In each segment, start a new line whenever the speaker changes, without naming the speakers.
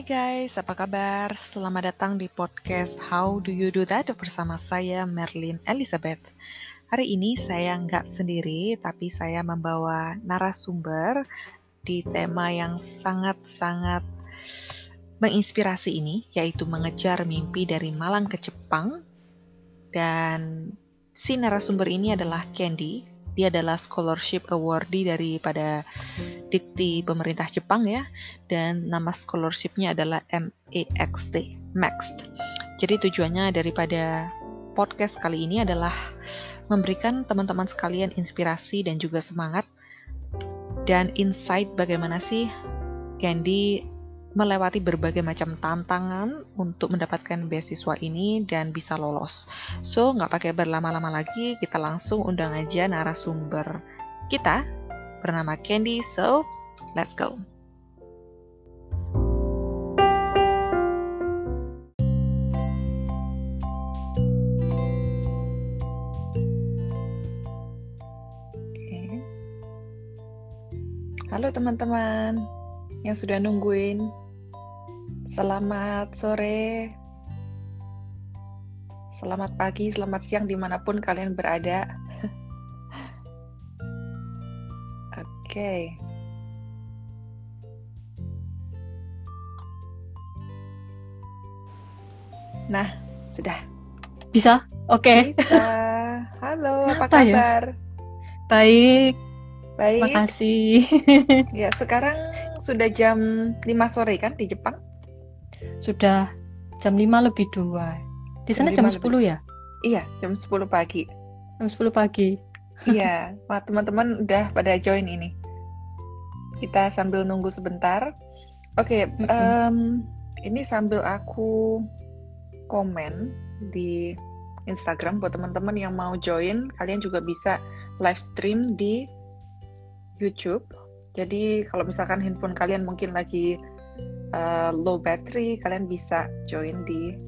Hai guys, apa kabar? Selamat datang di podcast How Do You Do That bersama saya Merlin Elizabeth. Hari ini saya nggak sendiri, tapi saya membawa narasumber di tema yang sangat-sangat menginspirasi ini, yaitu mengejar mimpi dari Malang ke Jepang. Dan si narasumber ini adalah Candy, dia adalah scholarship awardee daripada dikti pemerintah Jepang ya dan nama scholarshipnya adalah Maxt. Jadi tujuannya daripada podcast kali ini adalah memberikan teman-teman sekalian inspirasi dan juga semangat dan insight bagaimana sih Candy melewati berbagai macam tantangan untuk mendapatkan beasiswa ini dan bisa lolos. So, nggak pakai berlama-lama lagi, kita langsung undang aja narasumber kita bernama Candy. So, let's go. Halo teman-teman yang sudah nungguin. Selamat sore, selamat pagi, selamat siang di mana pun kalian berada. Oke. Okay. Nah, sudah.
Bisa? Oke.
Okay. Bisa. Halo, apa, apa ya? kabar? Ya?
Baik.
Baik.
Makasih.
ya, sekarang sudah jam 5 sore kan di Jepang?
Sudah jam 5 lebih 2. Di sana jam, jam 10 lebih. ya?
Iya, jam 10 pagi.
Jam 10 pagi.
iya, wah teman-teman udah pada join ini. Kita sambil nunggu sebentar. Oke, okay, mm -hmm. um, ini sambil aku komen di Instagram buat teman-teman yang mau join, kalian juga bisa live stream di YouTube jadi kalau misalkan handphone kalian mungkin lagi uh, low battery, kalian bisa join di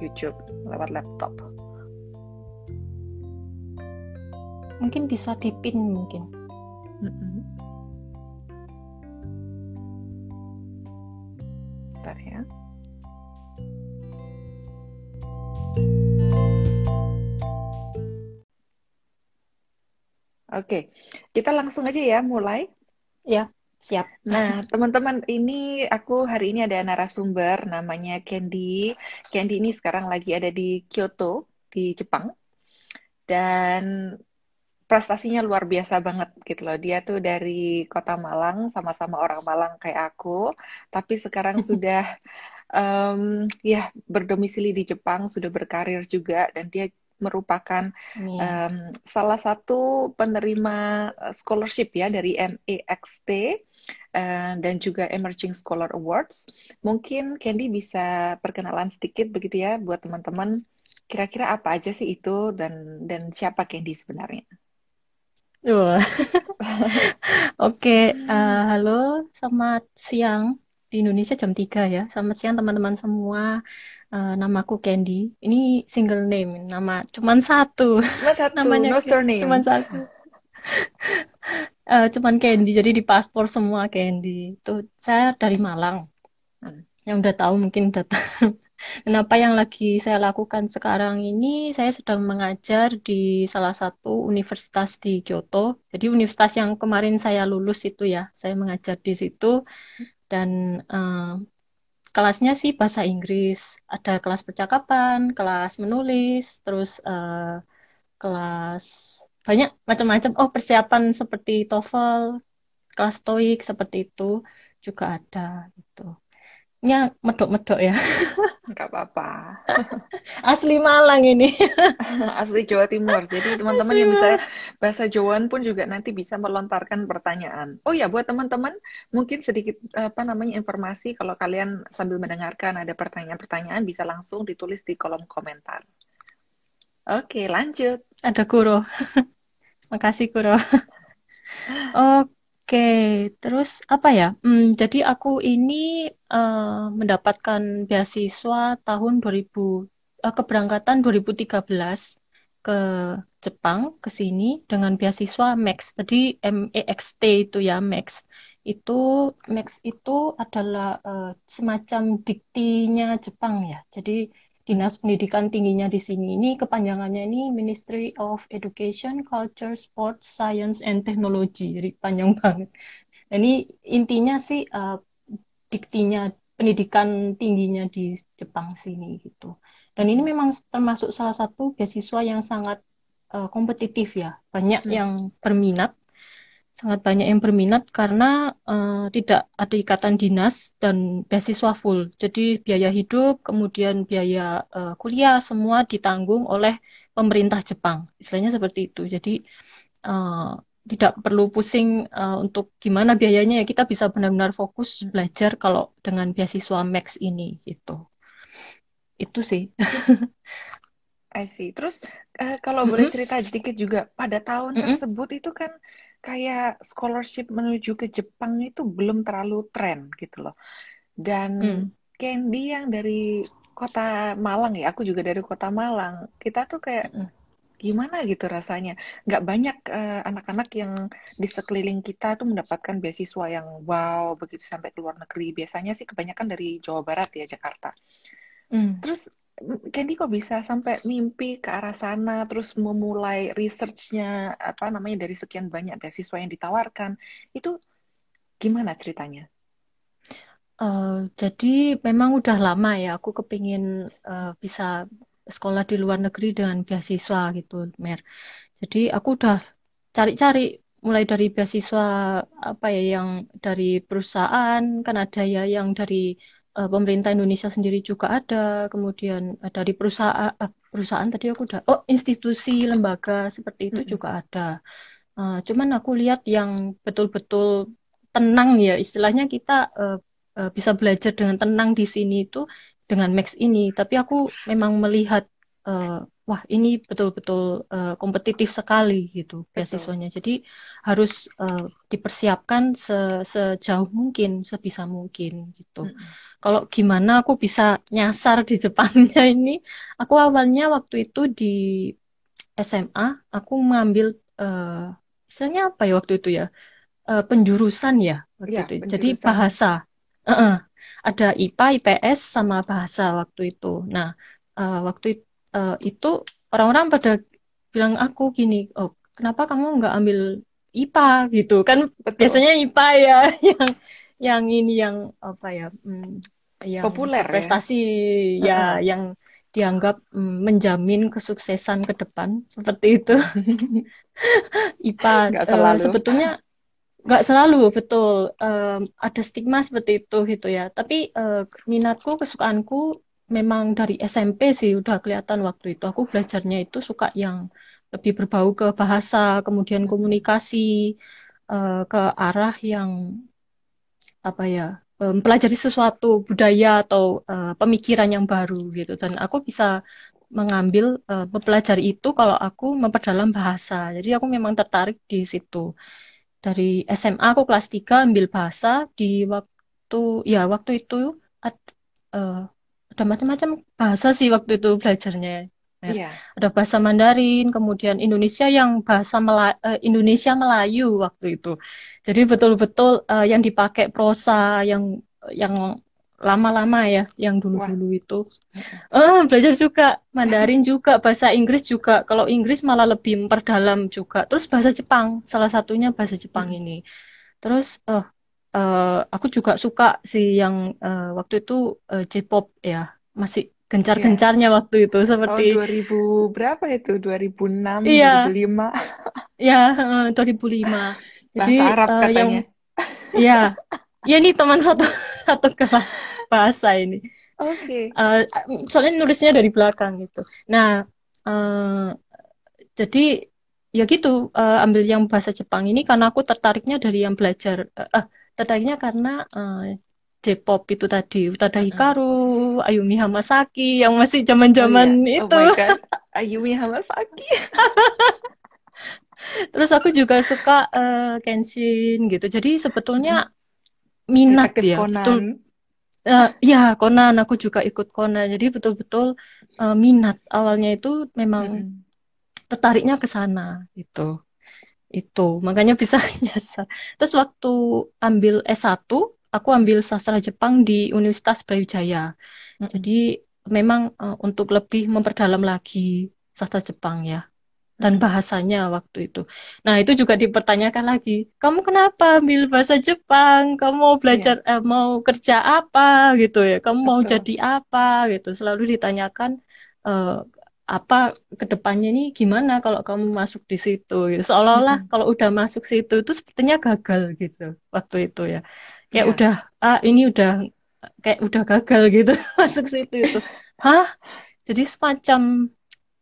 YouTube lewat laptop.
Mungkin bisa dipin mungkin. Mm -mm.
Bentar ya. Oke, kita langsung aja ya mulai.
Ya, siap.
Nah, teman-teman, ini aku hari ini ada narasumber namanya Candy. Candy ini sekarang lagi ada di Kyoto, di Jepang. Dan prestasinya luar biasa banget gitu loh. Dia tuh dari kota Malang, sama-sama orang Malang kayak aku, tapi sekarang sudah um, ya berdomisili di Jepang, sudah berkarir juga, dan dia merupakan um, salah satu penerima eh, scholarship ya dari MAXT uh, eh, dan juga Emerging Scholar Awards. Mungkin Candy bisa perkenalan sedikit begitu ya buat teman-teman. Kira-kira apa aja sih itu dan dan siapa Candy sebenarnya?
Oke, okay, uh, eh, halo, selamat siang di Indonesia jam 3 ya. Selamat siang teman-teman semua uh, namaku Candy. Ini single name, nama cuman satu.
satu, Namanya no surname.
Cuman satu. Uh, cuman Candy, jadi di paspor semua Candy. Itu saya dari Malang. Hmm. Yang udah tahu mungkin udah tahu. Dan apa yang lagi saya lakukan sekarang ini, saya sedang mengajar di salah satu universitas di Kyoto. Jadi universitas yang kemarin saya lulus itu ya, saya mengajar di situ. Dan uh, kelasnya sih bahasa Inggris. Ada kelas percakapan, kelas menulis, terus uh, kelas banyak macam-macam. Oh, persiapan seperti TOEFL, kelas TOEIC seperti itu juga ada gitu nya medok-medok ya.
Enggak apa-apa.
Asli Malang ini.
Asli Jawa Timur. Jadi teman-teman yang bisa bahasa Jawaan pun juga nanti bisa melontarkan pertanyaan. Oh ya, buat teman-teman mungkin sedikit apa namanya informasi kalau kalian sambil mendengarkan ada pertanyaan-pertanyaan bisa langsung ditulis di kolom komentar. Oke, lanjut.
Ada Kuro. Makasih Kuro. Oke. Terus apa ya? Hmm, jadi aku ini uh, mendapatkan beasiswa tahun 2000 uh, eh, keberangkatan 2013 ke Jepang ke sini dengan beasiswa Max. Tadi MEXT itu ya Max. itu Max itu adalah uh, semacam diktinya Jepang ya. Jadi Dinas Pendidikan Tingginya di sini ini kepanjangannya ini Ministry of Education, Culture, Sports, Science and Technology. Jadi panjang banget. Dan ini intinya sih uh, diktinya pendidikan tingginya di Jepang sini gitu. Dan ini memang termasuk salah satu beasiswa yang sangat uh, kompetitif ya. Banyak hmm. yang berminat sangat banyak yang berminat karena uh, tidak ada ikatan dinas dan beasiswa full. Jadi biaya hidup, kemudian biaya uh, kuliah semua ditanggung oleh pemerintah Jepang. Istilahnya seperti itu. Jadi uh, tidak perlu pusing uh, untuk gimana biayanya ya kita bisa benar-benar fokus belajar kalau dengan beasiswa Max ini gitu. Itu sih.
I see. Terus uh, kalau mm -hmm. boleh cerita sedikit juga pada tahun mm -hmm. tersebut itu kan kayak scholarship menuju ke Jepang itu belum terlalu tren gitu loh. Dan hmm. Candy yang dari kota Malang ya, aku juga dari kota Malang. Kita tuh kayak hmm. gimana gitu rasanya. Nggak banyak uh, anak-anak yang di sekeliling kita tuh mendapatkan beasiswa yang wow begitu sampai ke luar negeri. Biasanya sih kebanyakan dari Jawa Barat ya Jakarta. Hmm. Terus Candy kok bisa sampai mimpi ke arah sana, terus memulai researchnya apa namanya dari sekian banyak beasiswa yang ditawarkan, itu gimana ceritanya?
Uh, jadi memang udah lama ya aku kepingin uh, bisa sekolah di luar negeri dengan beasiswa gitu, Mer. Jadi aku udah cari-cari mulai dari beasiswa apa ya yang dari perusahaan kan ada ya yang dari uh, pemerintah Indonesia sendiri juga ada, kemudian uh, dari perusahaan uh, perusahaan tadi aku udah oh institusi lembaga seperti itu mm -hmm. juga ada. Uh, cuman aku lihat yang betul-betul tenang ya istilahnya kita uh, uh, bisa belajar dengan tenang di sini itu dengan Max ini. Tapi aku memang melihat uh, wah ini betul-betul uh, kompetitif sekali gitu beasiswanya. Jadi harus uh, dipersiapkan se sejauh mungkin, sebisa mungkin gitu. Hmm. Kalau gimana aku bisa nyasar di Jepangnya ini? Aku awalnya waktu itu di SMA aku mengambil uh, istilahnya apa ya waktu itu ya? Uh, penjurusan ya waktu ya, itu. Penjurusan. Jadi bahasa. Uh -uh. Ada IPA, IPS sama bahasa waktu itu. Nah, uh, waktu itu uh, itu orang-orang pada bilang aku gini, oh kenapa kamu nggak ambil IPA gitu kan Betul. biasanya IPA ya yang yang ini yang apa ya hmm,
yang populer ya?
prestasi ya, ya uh-huh. yang dianggap mm, menjamin kesuksesan ke depan seperti itu IPA uh, eh, sebetulnya nggak selalu betul um, ada stigma seperti itu gitu ya tapi uh, minatku kesukaanku memang dari SMP sih udah kelihatan waktu itu. Aku belajarnya itu suka yang lebih berbau ke bahasa kemudian komunikasi uh, ke arah yang apa ya mempelajari sesuatu budaya atau uh, pemikiran yang baru gitu. Dan aku bisa mengambil uh, mempelajari itu kalau aku memperdalam bahasa. Jadi aku memang tertarik di situ. Dari SMA aku kelas 3 ambil bahasa di waktu ya waktu itu uh, ada macam-macam bahasa sih waktu itu belajarnya. Ya. Iya. Ada bahasa Mandarin, kemudian Indonesia yang bahasa Mela uh, Indonesia Melayu waktu itu. Jadi betul-betul uh, yang dipakai prosa yang yang lama-lama ya, yang dulu-dulu itu. Uh, belajar juga Mandarin juga, bahasa Inggris juga. Kalau Inggris malah lebih memperdalam juga. Terus bahasa Jepang, salah satunya bahasa Jepang hmm. ini. Terus uh, uh, aku juga suka sih yang uh, waktu itu uh, J-pop ya. Masih gencar-gencarnya yeah. waktu itu seperti
oh, 2000 berapa itu? 2006 iya. 2005
ya uh, 2005
jadi bahasa Arab uh, katanya. yang,
ya ya ini teman satu satu kelas bahasa ini.
Oke. Okay.
uh, soalnya nulisnya dari belakang gitu. Nah uh, jadi ya gitu uh, ambil yang bahasa Jepang ini karena aku tertariknya dari yang belajar uh, tertariknya karena uh, J-pop itu tadi Utada Hikaru, Ayumi Hamasaki yang masih zaman-zaman oh, iya. itu. Oh my God.
Ayumi Hamasaki.
Terus aku juga suka uh, Kenshin gitu. Jadi sebetulnya minat ya. Betul. Uh, ya Conan aku juga ikut Conan. Jadi betul-betul uh, minat awalnya itu memang hmm. tertariknya ke sana gitu. Itu makanya bisa nyasar terus waktu ambil S1 aku ambil sastra Jepang di Universitas Brawijaya mm-hmm. jadi memang uh, untuk lebih memperdalam lagi sastra Jepang ya dan bahasanya waktu itu. Nah, itu juga dipertanyakan lagi. Kamu kenapa ambil bahasa Jepang? Kamu mau belajar yeah. eh, mau kerja apa gitu ya? Kamu Betul. mau jadi apa gitu? Selalu ditanyakan uh, apa ke depannya ini gimana kalau kamu masuk di situ gitu. seolah-olah mm-hmm. kalau udah masuk situ itu sepertinya gagal gitu waktu itu ya kayak yeah. udah ah ini udah kayak udah gagal gitu masuk situ itu hah jadi semacam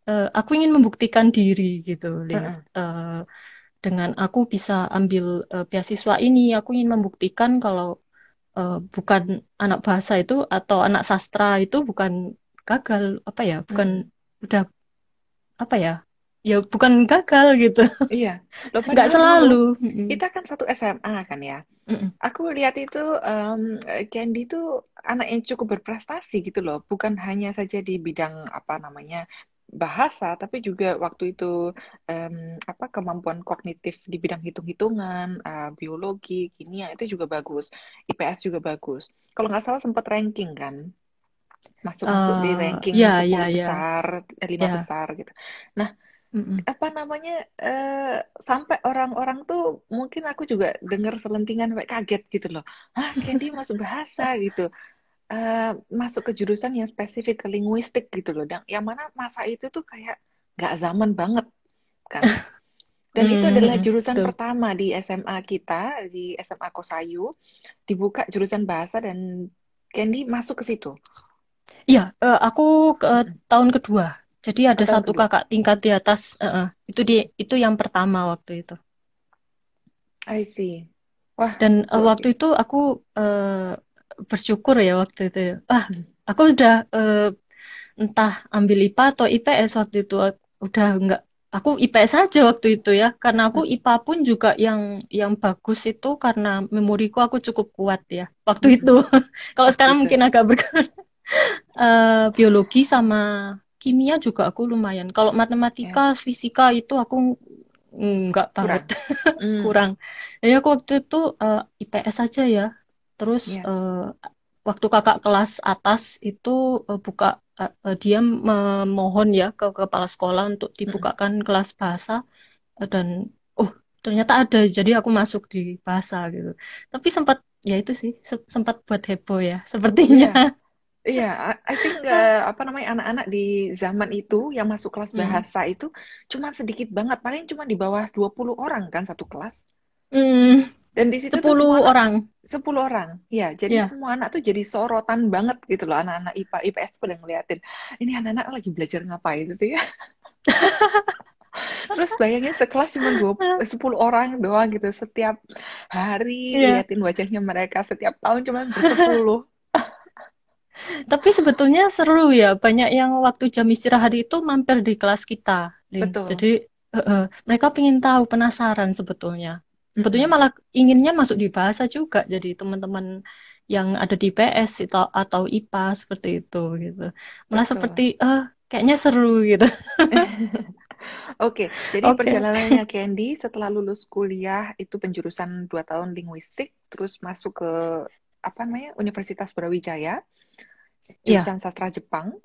uh, aku ingin membuktikan diri gitu lihat mm-hmm. uh, dengan aku bisa ambil uh, beasiswa ini aku ingin membuktikan kalau uh, bukan anak bahasa itu atau anak sastra itu bukan gagal apa ya bukan udah apa ya ya bukan gagal gitu.
Iya.
Loh, nggak selalu.
Kita kan satu SMA kan ya. Mm-mm. aku lihat itu um, Candy itu anak yang cukup berprestasi gitu loh. Bukan hanya saja di bidang apa namanya bahasa tapi juga waktu itu um, apa kemampuan kognitif di bidang hitung-hitungan uh, biologi kimia itu juga bagus IPS juga bagus. Kalau nggak salah sempat ranking kan masuk-masuk uh, di ranking yeah, 10 yeah, besar, yeah. 5 yeah. besar gitu. Nah, Mm-mm. apa namanya uh, sampai orang-orang tuh mungkin aku juga dengar selentingan kayak kaget gitu loh. Ah, Candy masuk bahasa gitu. Uh, masuk ke jurusan yang spesifik ke linguistik gitu loh. Dan yang mana masa itu tuh kayak nggak zaman banget kan. Dan itu adalah jurusan Betul. pertama di SMA kita, di SMA Kosayu, dibuka jurusan bahasa dan Candy masuk ke situ.
Iya, uh, aku ke uh, tahun kedua. Jadi ada satu kedua. kakak tingkat di atas. Uh, uh, itu di itu yang pertama waktu itu.
I see. Wah.
Dan uh, waktu itu aku uh, bersyukur ya waktu itu. Ya. Ah, hmm. aku udah uh, entah ambil IPA atau IPS waktu itu udah enggak aku IPS saja waktu itu ya karena aku hmm. IPA pun juga yang yang bagus itu karena memoriku aku cukup kuat ya waktu hmm. itu kalau sekarang mungkin agak berkurang uh, biologi sama kimia juga aku lumayan. Kalau matematika, yeah. fisika itu aku nggak banget kurang. mm. kurang. Jadi aku waktu itu uh, eh, IPS saja ya. Terus yeah. Iya. uh, waktu kakak kelas atas itu uh, buka uh, uh, dia memohon ya ke kepala sekolah untuk dibukakan mm. kelas bahasa uh, dan oh ternyata ada jadi aku masuk di bahasa gitu. Tapi sempat ya itu sih sempat buat heboh ya sepertinya. Yeah.
Iya, I think uh, apa namanya anak-anak di zaman itu yang masuk kelas hmm. bahasa hmm. itu cuma sedikit banget, paling cuma di bawah 20 orang kan satu kelas.
Hmm.
Dan di situ
10 tuh orang.
10 orang. Ya, jadi yeah. semua anak tuh jadi sorotan banget gitu loh anak-anak IPA, IPS pada ngeliatin. Ini anak-anak lagi belajar ngapain gitu ya. Terus bayangin sekelas cuma 20, 10 orang doang gitu setiap hari yeah. liatin wajahnya mereka setiap tahun cuma 10.
Tapi sebetulnya seru ya, banyak yang waktu jam istirahat itu mampir di kelas kita.
Betul.
Jadi uh, uh, mereka ingin tahu, penasaran sebetulnya. Sebetulnya malah inginnya masuk di bahasa juga. Jadi teman-teman yang ada di PS atau atau IPA seperti itu gitu. Malah Betul. seperti uh, kayaknya seru gitu.
Oke, okay, jadi okay. perjalanannya Candy setelah lulus kuliah itu penjurusan dua tahun linguistik, terus masuk ke apa namanya Universitas Brawijaya. Jurusan yeah. sastra Jepang.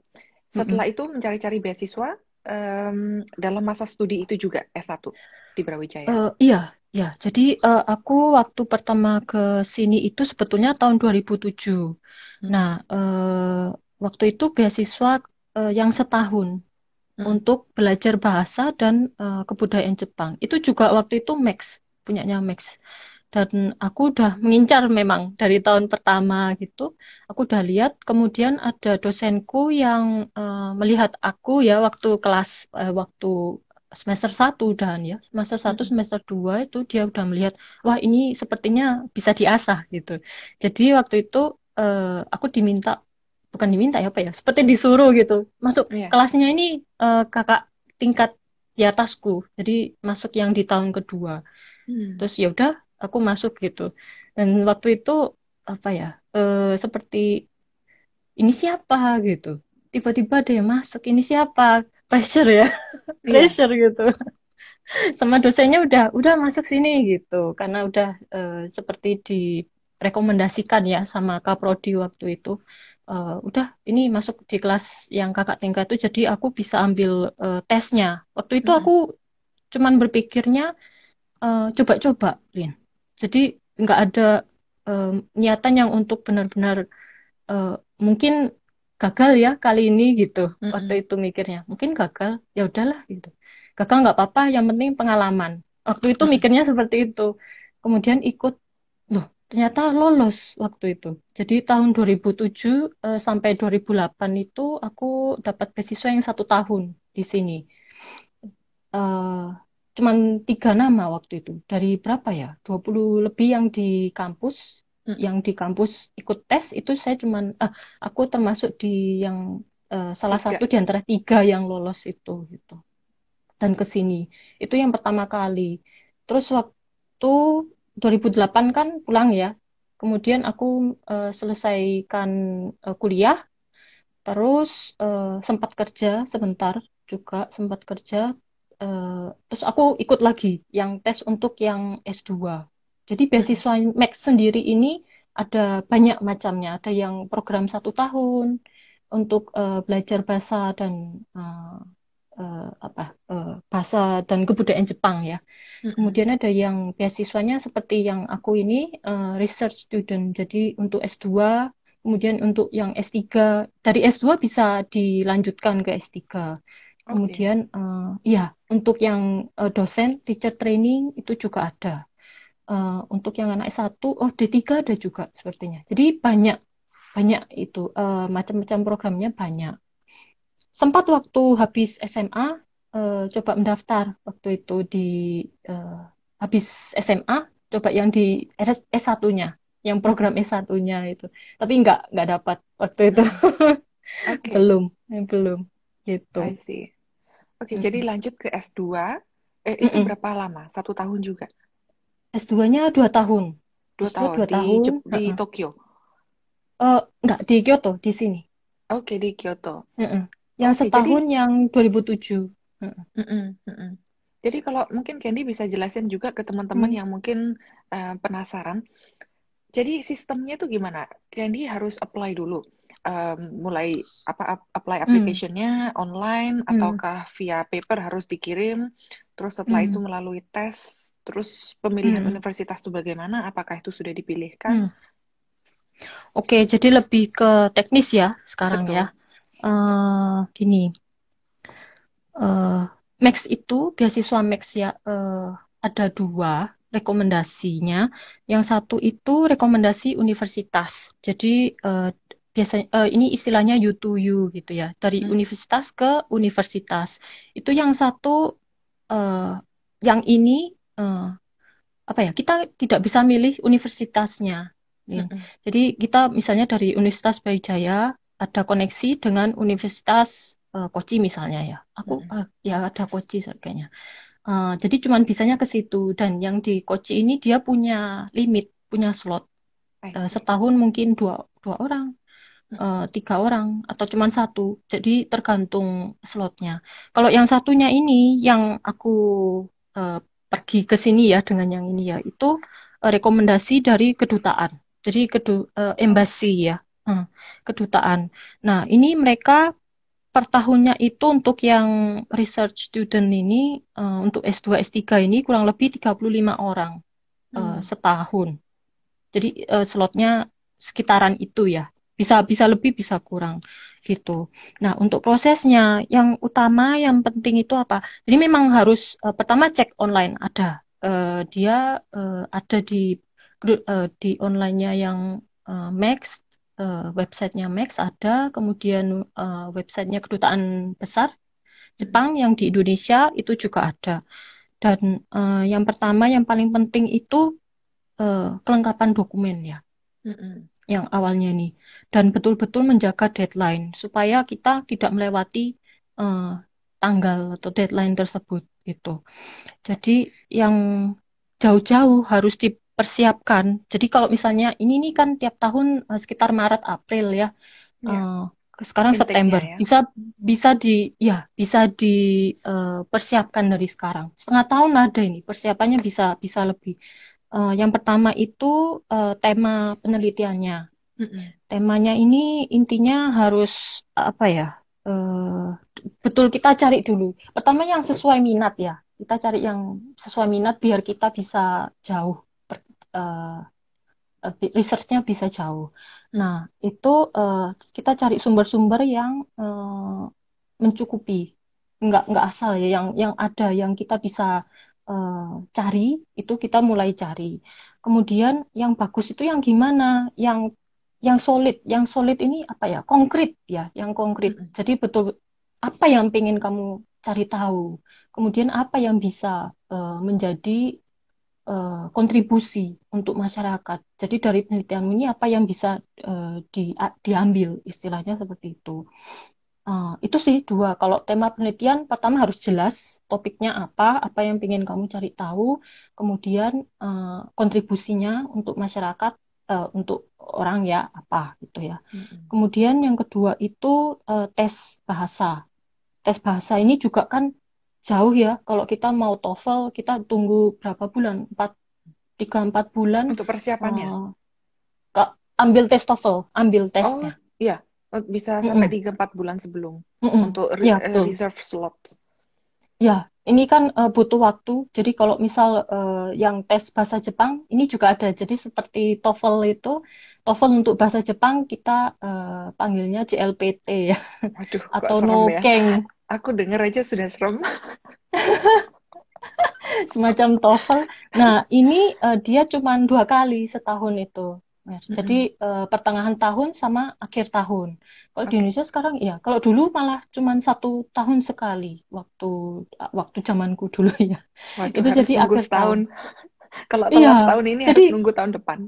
Setelah mm -hmm. itu mencari-cari beasiswa um, dalam masa studi itu juga S1 di Brawijaya.
Uh, iya, ya. Jadi uh, aku waktu pertama ke sini itu sebetulnya tahun 2007. Hmm. Nah, uh, waktu itu beasiswa uh, yang setahun hmm. untuk belajar bahasa dan uh, kebudayaan Jepang. Itu juga waktu itu Max, punyanya Max dan aku udah mengincar memang dari tahun pertama gitu aku udah lihat kemudian ada dosenku yang uh, melihat aku ya waktu kelas uh, waktu semester satu dan ya semester satu hmm. semester dua itu dia udah melihat wah ini sepertinya bisa diasah gitu jadi waktu itu uh, aku diminta bukan diminta ya apa ya seperti disuruh gitu masuk yeah. kelasnya ini uh, kakak tingkat di atasku jadi masuk yang di tahun kedua hmm. terus ya udah aku masuk gitu. Dan waktu itu apa ya uh, seperti ini siapa? gitu. Tiba-tiba ada yang masuk ini siapa? Pressure ya. Yeah. pressure gitu. Sama dosennya udah udah masuk sini gitu. Karena udah uh, seperti direkomendasikan ya sama kaprodi waktu itu uh, udah ini masuk di kelas yang kakak tingkat itu jadi aku bisa ambil uh, tesnya. Waktu itu aku cuman berpikirnya coba-coba uh, Lin jadi nggak ada uh, niatan yang untuk benar-benar uh, mungkin gagal ya kali ini gitu mm -hmm. waktu itu mikirnya. Mungkin gagal ya udahlah gitu. Gagal nggak apa-apa yang penting pengalaman. Waktu itu mikirnya seperti itu. Kemudian ikut loh ternyata lolos waktu itu. Jadi tahun 2007 eh, sampai 2008 itu aku dapat beasiswa yang satu tahun di sini. Uh, cuman tiga nama waktu itu dari berapa ya 20 lebih yang di kampus hmm. yang di kampus ikut tes itu saya cuman ah, aku termasuk di yang uh, salah tiga. satu di antara tiga yang lolos itu gitu dan ke sini. Itu yang pertama kali. Terus waktu 2008 kan pulang ya. Kemudian aku uh, selesaikan uh, kuliah, terus uh, sempat kerja sebentar juga sempat kerja. Uh, terus aku ikut lagi yang tes untuk yang S2. Jadi beasiswa Max sendiri ini ada banyak macamnya. Ada yang program satu tahun untuk uh, belajar bahasa dan uh, uh, apa uh, bahasa dan kebudayaan Jepang ya. Mm-hmm. Kemudian ada yang beasiswanya seperti yang aku ini uh, research student. Jadi untuk S2, kemudian untuk yang S3 dari S2 bisa dilanjutkan ke S3. Kemudian okay. uh, ya untuk yang uh, dosen teacher training itu juga ada. Uh, untuk yang anak S1 oh D3 ada juga sepertinya. Jadi banyak banyak itu uh, macam-macam programnya banyak sempat waktu habis SMA uh, coba mendaftar waktu itu di uh, habis SMA coba yang di S1-nya yang program S1-nya itu tapi nggak nggak dapat waktu itu okay. belum belum gitu
I see oke okay, mm -hmm. jadi lanjut ke S2 eh, itu mm -hmm. berapa lama satu tahun juga
S2-nya dua tahun
dua tahun dua di, tahun di uh -uh. Tokyo
uh, nggak di Kyoto di sini
oke okay, di Kyoto
uh -uh. Yang okay, setahun jadi, yang 2007. Mm
-mm, mm -mm. Jadi kalau mungkin Candy bisa jelasin juga ke teman-teman mm. yang mungkin uh, penasaran. Jadi sistemnya itu gimana? Candy harus apply dulu. Um, mulai apa apply applicationnya mm. online mm. ataukah via paper harus dikirim terus setelah mm. itu melalui tes terus pemilihan mm. universitas itu bagaimana apakah itu sudah dipilihkan mm.
Oke jadi lebih ke teknis ya sekarang Betul. ya uh, gini, uh, Max itu beasiswa Max ya uh, ada dua rekomendasinya. Yang satu itu rekomendasi universitas. Jadi uh, biasanya uh, ini istilahnya U to U gitu ya, dari hmm. universitas ke universitas. Itu yang satu, uh, yang ini uh, apa ya? Kita tidak bisa milih universitasnya. Hmm. Jadi kita misalnya dari Universitas Brawijaya ada koneksi dengan Universitas uh, Kochi misalnya ya. Aku hmm. uh, ya ada Kochi kayaknya. Uh, jadi cuman bisanya ke situ dan yang di Kochi ini dia punya limit, punya slot. Uh, setahun mungkin dua dua orang, uh, tiga orang atau cuman satu. Jadi tergantung slotnya. Kalau yang satunya ini yang aku uh, pergi ke sini ya dengan yang ini ya itu uh, rekomendasi dari kedutaan. Jadi kedu uh, embassy ya kedutaan. Nah, ini mereka per tahunnya itu untuk yang research student ini uh, untuk S2 S3 ini kurang lebih 35 orang uh, setahun. Jadi uh, slotnya sekitaran itu ya. Bisa bisa lebih bisa kurang gitu. Nah, untuk prosesnya yang utama yang penting itu apa? Jadi memang harus uh, pertama cek online ada. Uh, dia uh, ada di uh, di onlinenya yang uh, Max uh, websitenya Max ada, kemudian uh, websitenya kedutaan besar Jepang yang di Indonesia itu juga ada. Dan uh, yang pertama yang paling penting itu uh, kelengkapan dokumen ya. Yang awalnya ini dan betul-betul menjaga deadline supaya kita tidak melewati uh, tanggal atau deadline tersebut itu. Jadi yang jauh-jauh harus di persiapkan. Jadi kalau misalnya ini nih kan tiap tahun uh, sekitar Maret April ya. Yeah. Uh, sekarang
Intinya
September
ya.
bisa bisa di ya bisa dipersiapkan dari sekarang setengah tahun ada ini persiapannya bisa bisa lebih uh, yang pertama itu uh, tema penelitiannya.
Mm-mm.
temanya ini intinya harus apa ya uh, betul kita cari dulu. Pertama yang sesuai minat ya. Kita cari yang sesuai minat biar kita bisa jauh uh, researchnya bisa jauh. Nah, itu uh, kita cari sumber-sumber yang uh, mencukupi, nggak nggak asal ya, yang yang ada, yang kita bisa uh, cari, itu kita mulai cari. Kemudian yang bagus itu yang gimana, yang yang solid, yang solid ini apa ya, konkret ya, yang konkret. Jadi betul apa yang pengen kamu cari tahu, kemudian apa yang bisa uh, menjadi uh, kontribusi untuk masyarakat. Jadi dari penelitian ini apa yang bisa uh, di, diambil istilahnya seperti itu. Uh, itu sih dua. Kalau tema penelitian pertama harus jelas topiknya apa, apa yang ingin kamu cari tahu, kemudian uh, kontribusinya untuk masyarakat, uh, untuk orang ya apa gitu ya. Mm-hmm. Kemudian yang kedua itu uh, tes bahasa. Tes bahasa ini juga kan jauh ya. Kalau kita mau TOEFL, kita tunggu berapa bulan? Empat, tiga empat bulan.
Untuk persiapannya?
Uh, ambil tes TOEFL, ambil tesnya.
Oh, iya. Bisa sampai tiga empat bulan sebelum
mm -mm.
untuk re
ya,
reserve slot.
Ya, ini kan uh, butuh waktu. Jadi kalau misal uh, yang tes bahasa Jepang ini juga ada. Jadi seperti TOEFL itu, TOEFL untuk bahasa Jepang kita uh, panggilnya JLPT ya,
Waduh,
atau
ya?
Nokeng. Ya?
Aku dengar aja sudah serem.
Semacam TOEFL. Nah, ini uh, dia cuma dua kali setahun itu. Jadi uh, pertengahan tahun sama akhir tahun. Kalau okay. di Indonesia sekarang ya, kalau dulu malah cuma satu tahun sekali waktu waktu zamanku dulu ya.
Waduh, itu jadi akhir tahun. Kalau
iya,
tahun ini
jadi,
harus nunggu tahun depan.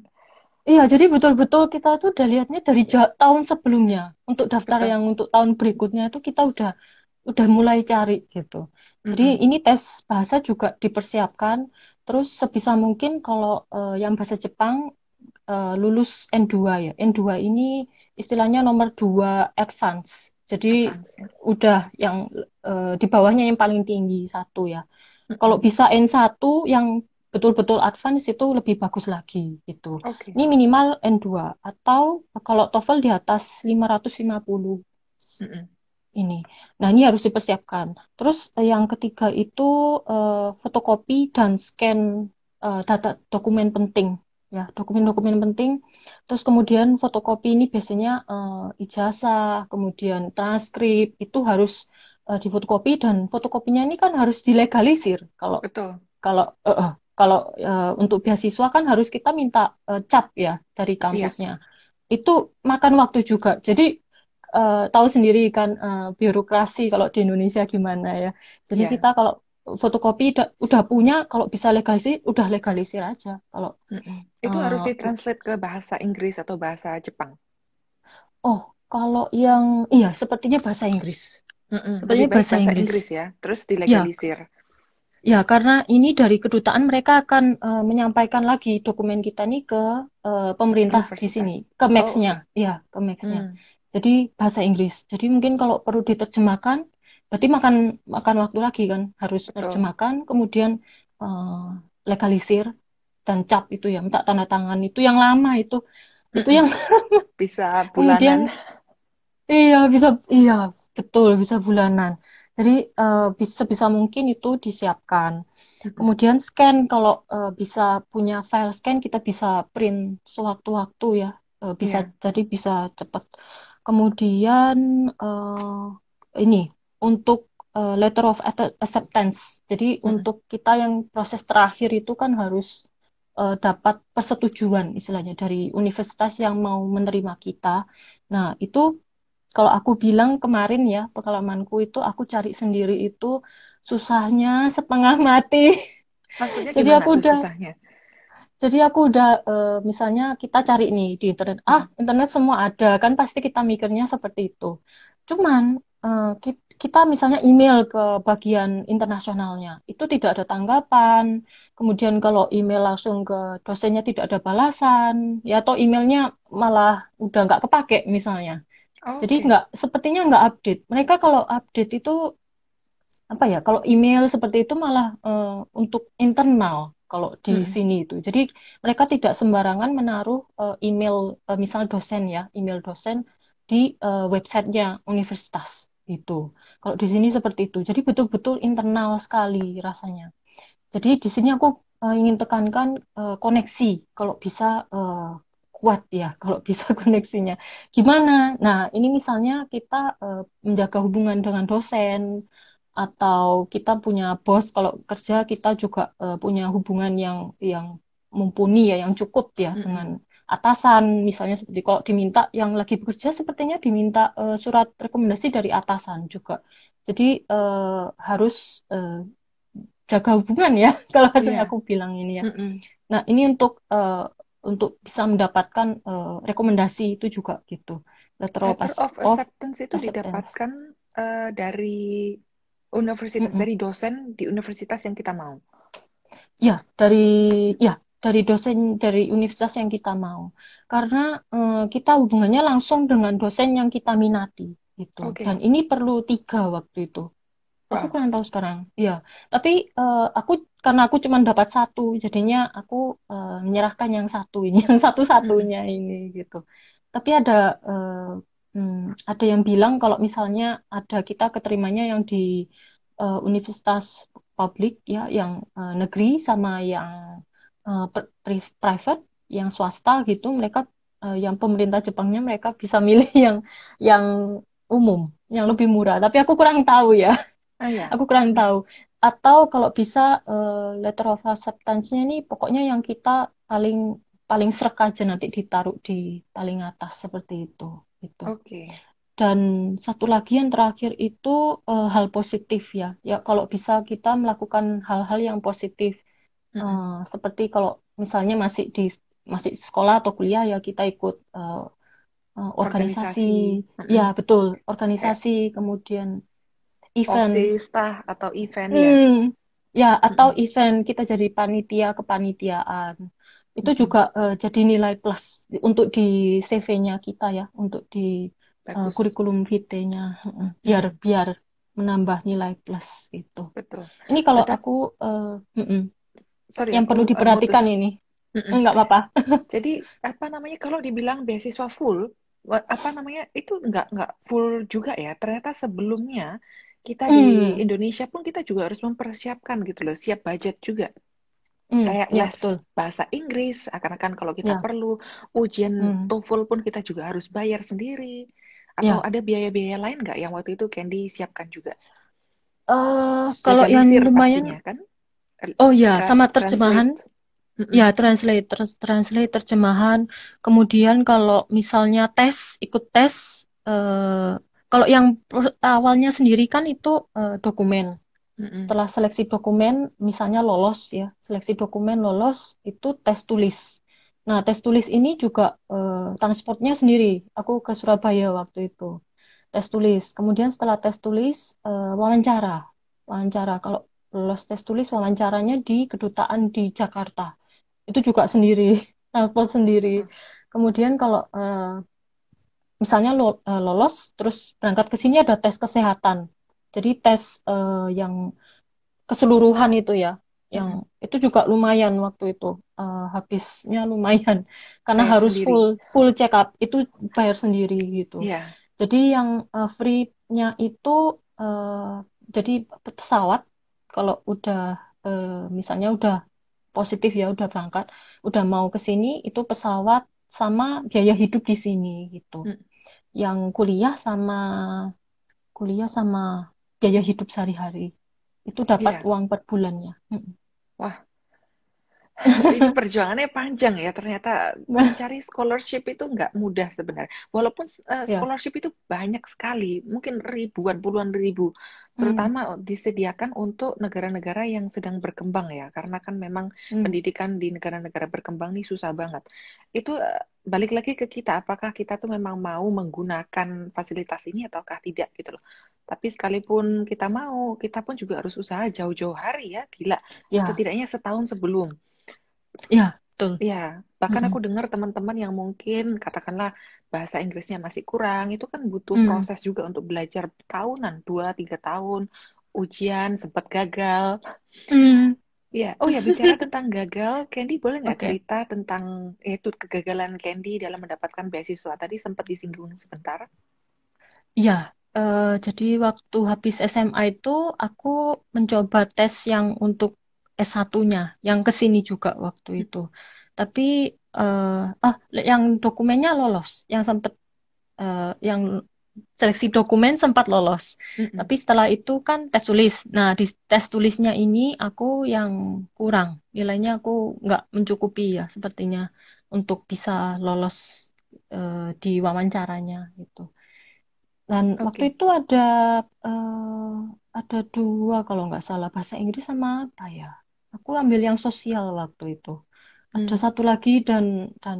Iya, jadi betul-betul kita tuh udah lihatnya dari tahun sebelumnya. Untuk daftar Betul. yang untuk tahun berikutnya itu kita udah udah mulai cari gitu. Jadi mm -hmm. ini tes bahasa juga dipersiapkan. Terus sebisa mungkin kalau uh, yang bahasa Jepang uh, lulus N2 ya. N2 ini istilahnya nomor 2 advance. Jadi advance, ya. udah yang uh, di bawahnya yang paling tinggi satu ya. Mm -hmm. Kalau bisa N1 yang betul-betul advance itu lebih bagus lagi gitu. Okay. Ini minimal N2 atau kalau TOEFL di atas 550. Mm -hmm ini. Nah, ini harus dipersiapkan. Terus eh, yang ketiga itu uh, fotokopi dan scan uh, data dokumen penting ya, dokumen-dokumen penting. Terus kemudian fotokopi ini biasanya uh, ijazah, kemudian transkrip itu harus uh, difotokopi dan fotokopinya ini kan harus dilegalisir. Kalau
Betul.
kalau uh, uh, kalau uh, untuk beasiswa kan harus kita minta uh, cap ya dari iya. kampusnya. Iya. Itu makan waktu juga. Jadi uh, tahu sendiri kan uh, birokrasi kalau di Indonesia gimana ya. Jadi yeah. kita kalau fotokopi udah, udah punya, kalau bisa legalisir, udah legalisir aja. Kalau
mm -mm. itu uh, harus ditranslate ke bahasa Inggris atau bahasa Jepang.
Oh, kalau yang iya sepertinya bahasa Inggris.
Mm -mm. Sepertinya bahasa, bahasa Inggris. Inggris ya, terus iya. dilegalisir. Ya.
Ya, karena ini dari kedutaan mereka akan uh, menyampaikan lagi dokumen kita nih ke uh, pemerintah di sini, ke Max-nya, oh. ya, ke Max-nya. Hmm. Jadi bahasa Inggris. Jadi mungkin kalau perlu diterjemahkan, berarti makan makan waktu lagi kan, harus Betul. terjemahkan, kemudian uh, legalisir dan cap itu ya, minta tanda tangan itu yang lama itu, itu yang
bisa bulanan.
Kemudian, iya bisa, iya betul bisa bulanan. Jadi uh, bisa bisa mungkin itu disiapkan. Kemudian scan kalau uh, bisa punya file scan kita bisa print sewaktu-waktu ya, uh, bisa yeah. jadi bisa cepat. Kemudian uh, ini untuk uh, letter of acceptance. Jadi hmm. untuk kita yang proses terakhir itu kan harus uh, dapat persetujuan istilahnya dari universitas yang mau menerima kita. Nah, itu kalau aku bilang kemarin ya, pengalamanku itu aku cari sendiri itu susahnya setengah mati.
Maksudnya Jadi aku udah susahnya?
Jadi aku udah uh, misalnya kita cari nih di internet, ah internet semua ada kan pasti kita mikirnya seperti itu. Cuman uh, kita misalnya email ke bagian internasionalnya itu tidak ada tanggapan. Kemudian kalau email langsung ke dosennya tidak ada balasan, ya atau emailnya malah udah nggak kepake misalnya. Okay. Jadi nggak sepertinya nggak update. Mereka kalau update itu apa ya? Kalau email seperti itu malah uh, untuk internal kalau di hmm. sini itu. Jadi mereka tidak sembarangan menaruh uh, email uh, misal dosen ya, email dosen di uh, websitenya universitas itu. Kalau di sini seperti itu. Jadi betul-betul internal sekali rasanya. Jadi di sini aku uh, ingin tekankan uh, koneksi kalau bisa uh, kuat ya kalau bisa koneksinya. Gimana? Nah, ini misalnya kita uh, menjaga hubungan dengan dosen atau kita punya bos kalau kerja kita juga uh, punya hubungan yang yang mumpuni ya, yang cukup ya -hmm. dengan atasan misalnya seperti kalau diminta yang lagi bekerja sepertinya diminta uh, surat rekomendasi dari atasan juga. Jadi uh, harus uh, jaga hubungan ya kalau yeah. aku bilang ini ya. Mm -mm. Nah, ini untuk uh, untuk bisa mendapatkan uh, rekomendasi itu juga gitu.
Letter, Letter of, of acceptance itu acceptance. didapatkan uh, dari universitas mm -hmm. dari dosen di universitas yang kita mau.
Ya, dari ya dari dosen dari universitas yang kita mau. Karena uh, kita hubungannya langsung dengan dosen yang kita minati gitu. Okay. Dan ini perlu tiga waktu itu. Aku kurang tahu sekarang. Iya, tapi uh, aku karena aku cuma dapat satu, jadinya aku uh, menyerahkan yang satu ini, yang satu-satunya hmm. ini gitu. Tapi ada uh, hmm, ada yang bilang kalau misalnya ada kita keterimanya yang di uh, universitas publik ya, yang uh, negeri sama yang uh, private, yang swasta gitu, mereka uh, yang pemerintah Jepangnya mereka bisa milih yang yang umum, yang lebih murah. Tapi aku kurang tahu ya. Oh, iya. Aku kurang tahu. Atau kalau bisa uh, letter of acceptance-nya ini pokoknya yang kita paling paling serak aja nanti ditaruh di paling atas seperti itu. Gitu.
Oke. Okay.
Dan satu lagi yang terakhir itu uh, hal positif ya. Ya kalau bisa kita melakukan hal-hal yang positif. Mm -hmm. uh, seperti kalau misalnya masih di masih sekolah atau kuliah ya kita ikut uh, uh, organisasi. organisasi. Ya betul organisasi. Okay. Kemudian event
OSIS atau event
ya. hmm, ya. Ya, atau hmm. event kita jadi panitia kepanitiaan. Itu hmm. juga uh, jadi nilai plus untuk di CV-nya kita ya, untuk di uh, kurikulum vitae-nya. Biar biar menambah nilai plus itu.
Betul.
Ini kalau Betul. aku uh, Sorry, yang perlu diperhatikan ini. Mm Enggak apa-apa.
Jadi apa namanya kalau dibilang beasiswa full, apa namanya itu enggak enggak full juga ya. Ternyata sebelumnya kita hmm. di Indonesia pun kita juga harus mempersiapkan gitu loh, siap budget juga. Hmm, Kayak ya, les betul. bahasa Inggris, akan-akan kalau kita ya. perlu ujian hmm. TOEFL pun kita juga harus bayar sendiri. Atau ya. ada biaya-biaya lain nggak yang waktu itu Candy siapkan juga?
Uh, kalau yang lumayan pastinya, kan? Oh ya, sama terjemahan. Translate. Ya, translate, translate terjemahan. Kemudian kalau misalnya tes, ikut tes, uh, kalau yang awalnya sendiri kan itu uh, dokumen. Mm-hmm. Setelah seleksi dokumen, misalnya lolos ya, seleksi dokumen lolos itu tes tulis. Nah, tes tulis ini juga uh, transportnya sendiri. Aku ke Surabaya waktu itu. Tes tulis. Kemudian setelah tes tulis, uh, wawancara. Wawancara. Kalau lolos tes tulis, wawancaranya di kedutaan di Jakarta. Itu juga sendiri, transport sendiri. Kemudian kalau uh, misalnya eh, lolos terus berangkat ke sini ada tes kesehatan jadi tes uh, yang keseluruhan itu ya yang hmm. itu juga lumayan waktu itu uh, habisnya lumayan karena bayar harus sendiri. full full check up itu bayar sendiri gitu
yeah.
jadi yang uh, free-nya itu uh, jadi pesawat kalau udah uh, misalnya udah positif ya udah berangkat udah mau ke sini itu pesawat sama biaya hidup di sini gitu hmm yang kuliah sama kuliah sama biaya hidup sehari-hari itu dapat yeah. uang per bulannya.
Wah, ini perjuangannya panjang ya ternyata mencari scholarship itu nggak mudah sebenarnya walaupun uh, scholarship yeah. itu banyak sekali mungkin ribuan puluhan ribu terutama hmm. disediakan untuk negara-negara yang sedang berkembang ya karena kan memang hmm. pendidikan di negara-negara berkembang nih susah banget itu uh, balik lagi ke kita apakah kita tuh memang mau menggunakan fasilitas ini ataukah tidak gitu loh tapi sekalipun kita mau kita pun juga harus usaha jauh-jauh hari ya gila ya. setidaknya setahun sebelum
Ya, betul.
Iya, bahkan
Mm-mm.
aku dengar teman-teman yang mungkin katakanlah bahasa Inggrisnya masih kurang, itu kan butuh
Mm.
proses juga untuk belajar tahunan, dua tiga tahun, ujian sempat gagal.
Mm.
Iya, oh ya bicara tentang gagal, Candy boleh nggak
Oke.
cerita tentang yaitu kegagalan Candy dalam mendapatkan beasiswa? Tadi sempat disinggung sebentar.
Iya, eh, jadi waktu habis SMA itu aku mencoba tes yang untuk S1-nya, yang ke sini juga waktu itu. Tapi eh ah yang dokumennya lolos, yang sempat eh, yang seleksi dokumen sempat lolos.
Mm-mm.
Tapi setelah itu kan tes tulis. Nah, di tes tulisnya ini aku yang kurang. Nilainya aku nggak mencukupi ya sepertinya untuk bisa lolos eh, di wawancaranya gitu. Dan waktu
Oke.
itu ada eh, ada dua kalau nggak salah bahasa Inggris sama apa ya? Aku ambil yang sosial waktu itu. Ada
Hmm,
satu lagi dan dan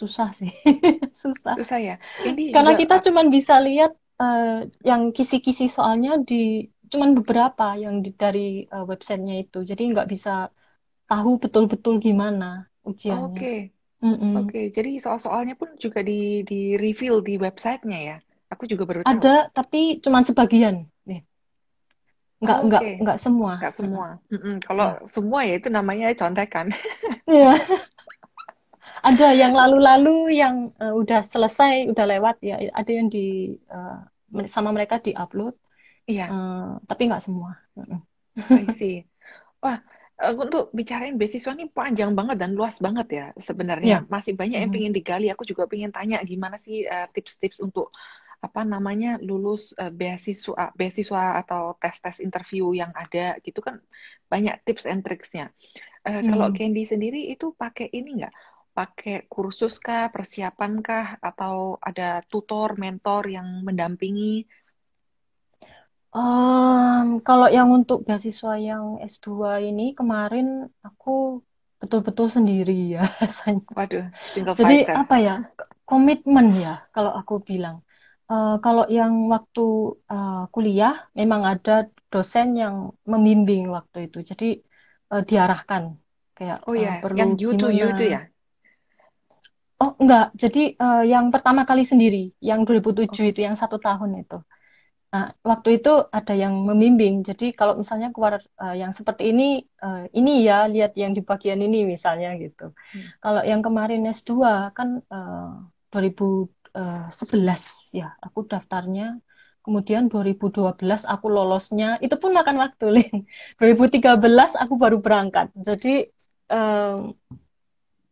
susah sih, susah.
susah ya. Candy
Karena
juga
kita cuman bisa lihat eh, yang kisi-kisi soalnya di cuman beberapa yang di, dari eh, websitenya itu. Jadi nggak bisa tahu betul-betul gimana ujiannya.
Oke,
Mm-mm.
oke. Jadi soal-soalnya pun juga di di reveal di websitenya ya. Aku juga baru tahu.
Ada tapi cuman sebagian. Nggak
Oh,
nggak
Oke,
nggak semua.
nggak semua. Mm-mm. Kalau
Ya.
semua ya itu namanya contekan.
Iya. Ada yang lalu-lalu yang eh, udah selesai, udah lewat ya. Ada yang di eh, sama mereka di-upload,
Iya,
eh, tapi nggak semua.
See. Wah, eh, untuk bicarain beasiswa ini panjang banget dan luas banget ya sebenarnya.
Ya.
Masih banyak yang
Mm-mm.
pengen digali. Aku juga pengen tanya gimana sih tips-tips untuk apa namanya lulus eh, beasiswa beasiswa atau tes-tes interview yang ada gitu kan banyak tips and tricksnya. Eh, kalau
Mm.
Candy sendiri itu pakai ini nggak? Pakai kursus kah, persiapan kah, atau ada tutor, mentor yang mendampingi?
Em, kalau yang untuk beasiswa yang S2 ini kemarin aku betul-betul sendiri ya rasanya.
Waduh, single
Jadi
fighter.
apa ya? Komitmen ya kalau aku bilang. Eh, kalau yang waktu eh, kuliah memang ada dosen yang membimbing waktu itu. Jadi eh, diarahkan kayak
Oh
eh,
ya,
perlu
yang you to you
gimana.
ya?
Oh enggak, jadi eh, yang pertama kali sendiri, yang 2007
Oh,
itu, yang satu tahun itu. Nah, waktu itu ada yang membimbing. Jadi kalau misalnya keluar eh, yang seperti ini, eh, ini ya lihat yang di bagian ini misalnya gitu.
hmm.
Kalau yang kemarin S2 kan eh, 2011 ya, aku daftarnya. Kemudian 2012 aku lolosnya, itu pun makan waktu, Lin. 2013 aku baru berangkat. Jadi eh,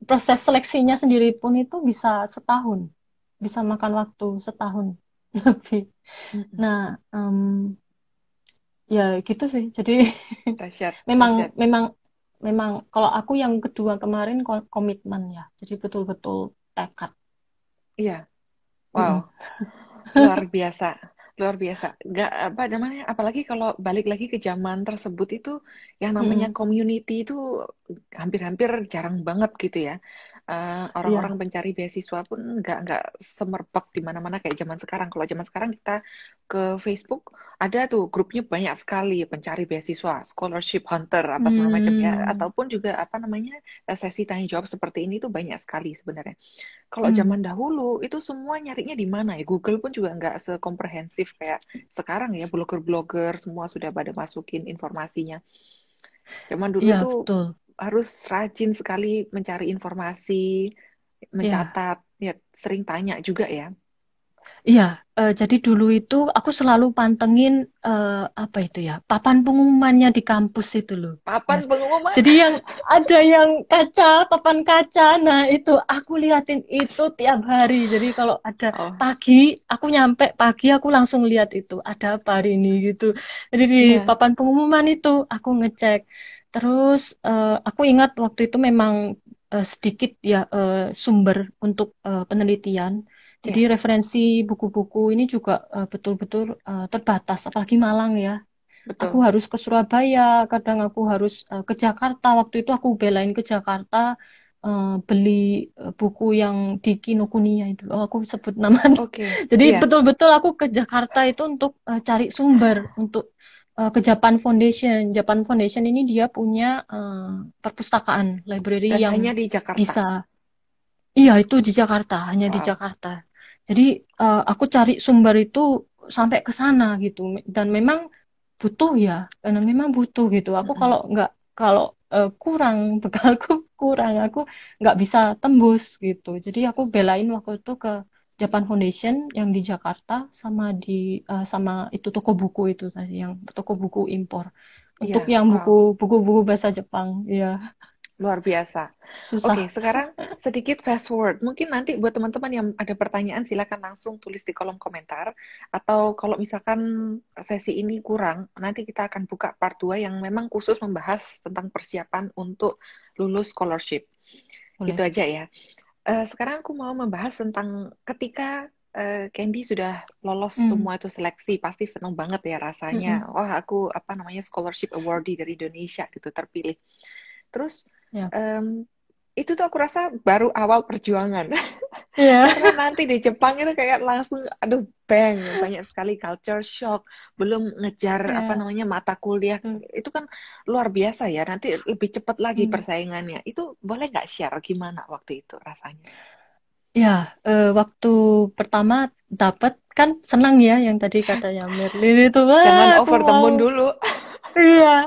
proses seleksinya sendiri pun itu bisa setahun, bisa makan waktu setahun lebih. Nah, em, ya gitu sih. Jadi
Dahsyat,
memang memang memang kalau aku yang kedua kemarin ko- komitmen ya. Jadi betul-betul tekad.
Iya. Wow, luar biasa, luar biasa. Nggak apa namanya, apalagi kalau balik lagi ke zaman tersebut itu, yang namanya
Mm-mm.
community itu hampir-hampir jarang banget gitu ya. Eh,
Iya,
orang-orang pencari beasiswa pun nggak nggak semerbak di mana-mana kayak zaman sekarang. Kalau zaman sekarang kita ke Facebook ada tuh grupnya banyak sekali pencari beasiswa, scholarship hunter apa segala macam ya,
Hmm.
ataupun juga apa namanya sesi tanya jawab seperti ini tuh banyak sekali sebenarnya. Kalau
Hmm.
zaman dahulu itu semua nyarinya di mana ya? Google pun juga nggak sekomprehensif kayak sekarang ya. Blogger-blogger semua sudah pada masukin informasinya. Zaman dulu
Iya,
tuh
betul.
Harus rajin sekali mencari informasi,
Iya.
mencatat, ya sering tanya juga ya.
Iya, eh, jadi dulu itu aku selalu pantengin eh, apa itu ya, papan pengumumannya di kampus itu loh.
Papan
Mer.
pengumuman.
Jadi yang ada yang kaca, papan kaca, nah itu aku liatin itu tiap hari. Jadi kalau ada
Oh,
pagi, aku nyampe pagi aku langsung lihat itu ada apa hari ini gitu. Jadi di
iya.
papan pengumuman itu aku ngecek. Terus eh, aku ingat waktu itu memang eh, sedikit ya eh, sumber untuk eh, penelitian.
Iya,
Jadi referensi buku-buku ini juga betul-betul eh, terbatas, apalagi Malang ya. Aku
betul.
harus ke Surabaya, kadang aku harus eh, ke Jakarta. Waktu itu aku belain ke Jakarta eh, beli buku yang di Kinokuniya itu. Oh, aku sebut namanya.
Oke,
Jadi
iya.
betul-betul aku ke Jakarta itu untuk eh, cari sumber, untuk uh, ke Japan Foundation. Japan Foundation ini dia punya uh, perpustakaan library
Dan
yang
hanya di Jakarta.
bisa. Iya, itu di Jakarta, hanya di
Wow.
Jakarta. Jadi uh, aku cari sumber itu sampai ke sana gitu. Dan memang butuh ya, karena memang butuh gitu. Aku
Mm-mm.
kalau nggak kalau uh, kurang bekalku kurang, aku nggak bisa tembus gitu. Jadi aku belain waktu itu ke Japan Foundation yang di Jakarta sama di uh, sama itu toko buku itu tadi yang toko buku impor. Untuk
Iya,
yang
wow.
buku buku-buku bahasa Jepang, ya
Luar biasa.
susah.
Oke, sekarang sedikit fast forward. Mungkin nanti buat teman-teman yang ada pertanyaan, silakan langsung tulis di kolom komentar. Atau kalau misalkan sesi ini kurang, nanti kita akan buka part 2 yang memang khusus membahas tentang persiapan untuk lulus scholarship. Gitu
Boleh.
aja ya. Eh, sekarang aku mau membahas tentang ketika eh, Candy sudah lolos
Hmm.
semua itu seleksi, pasti seneng banget ya rasanya.
Mm-mm.
Wah, aku apa namanya scholarship awardee dari Indonesia gitu terpilih. Terus
Ya.
em, itu tuh aku rasa baru awal perjuangan.
Iya.
Karena nanti di Jepang itu kayak langsung, aduh, bang, banyak sekali culture shock. Belum ngejar
Ya.
apa namanya mata kuliah.
Hmm.
Itu kan luar biasa ya. Nanti lebih cepat lagi
Hmm.
persaingannya. Itu boleh nggak share gimana waktu itu rasanya?
Ya, eh, waktu pertama dapat kan senang ya yang tadi katanya Merlin itu wah
Jangan over the moon dulu.
iya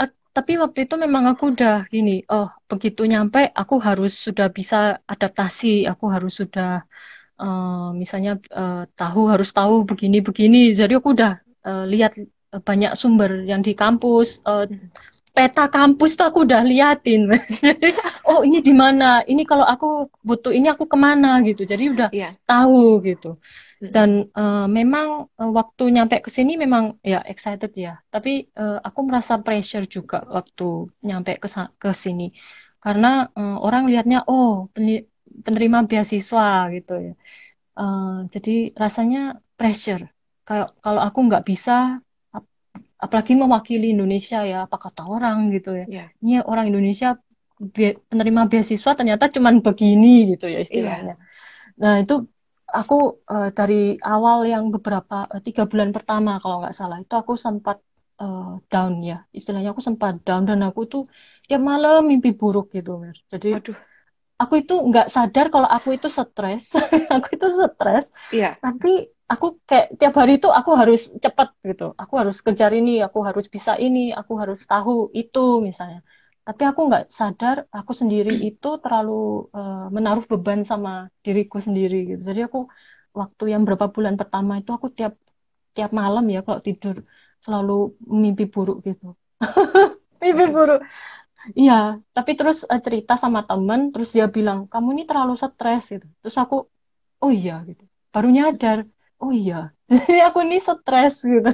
tapi waktu itu memang aku udah gini oh begitu nyampe aku harus sudah bisa adaptasi aku harus sudah eh, misalnya eh, tahu harus tahu begini begini jadi aku udah eh, lihat banyak sumber yang di kampus
Hmm.
Peta kampus tuh aku udah liatin. Oh ini di mana? Ini kalau aku butuh ini aku ke mana gitu. Jadi udah
Iya.
tahu gitu. Dan eh, memang eh, waktu nyampe ke sini memang ya excited ya. Tapi eh, aku merasa pressure juga waktu nyampe ke sini. Karena eh, orang lihatnya oh penerima beasiswa gitu ya. Eh, jadi rasanya pressure. Kalau kalau aku nggak bisa apalagi mewakili Indonesia ya apa kata orang gitu ya
Iya.
ini orang Indonesia penerima beasiswa ternyata cuman begini gitu ya istilahnya Nah, itu aku eh, dari awal yang beberapa eh, tiga bulan pertama kalau nggak salah itu aku sempat eh, down ya. Istilahnya aku sempat down dan aku tuh tiap malam mimpi buruk gitu, Mer. Jadi
Waduh.
Aku itu nggak sadar kalau aku itu stres. Aku itu stres,
Iya.
tapi aku kayak tiap hari itu aku harus cepat gitu. Aku harus kejar ini, aku harus bisa ini, aku harus tahu itu misalnya. Tapi aku nggak sadar aku sendiri itu terlalu eh, menaruh beban sama diriku sendiri gitu. Jadi aku waktu yang berapa bulan pertama itu aku tiap tiap malam ya kalau tidur selalu mimpi buruk gitu. Mimpi buruk. Iya, tapi terus eh, cerita sama temen, terus dia bilang, kamu ini terlalu stres gitu. Terus aku, oh iya gitu. Baru nyadar, oh iya, aku ini stres gitu.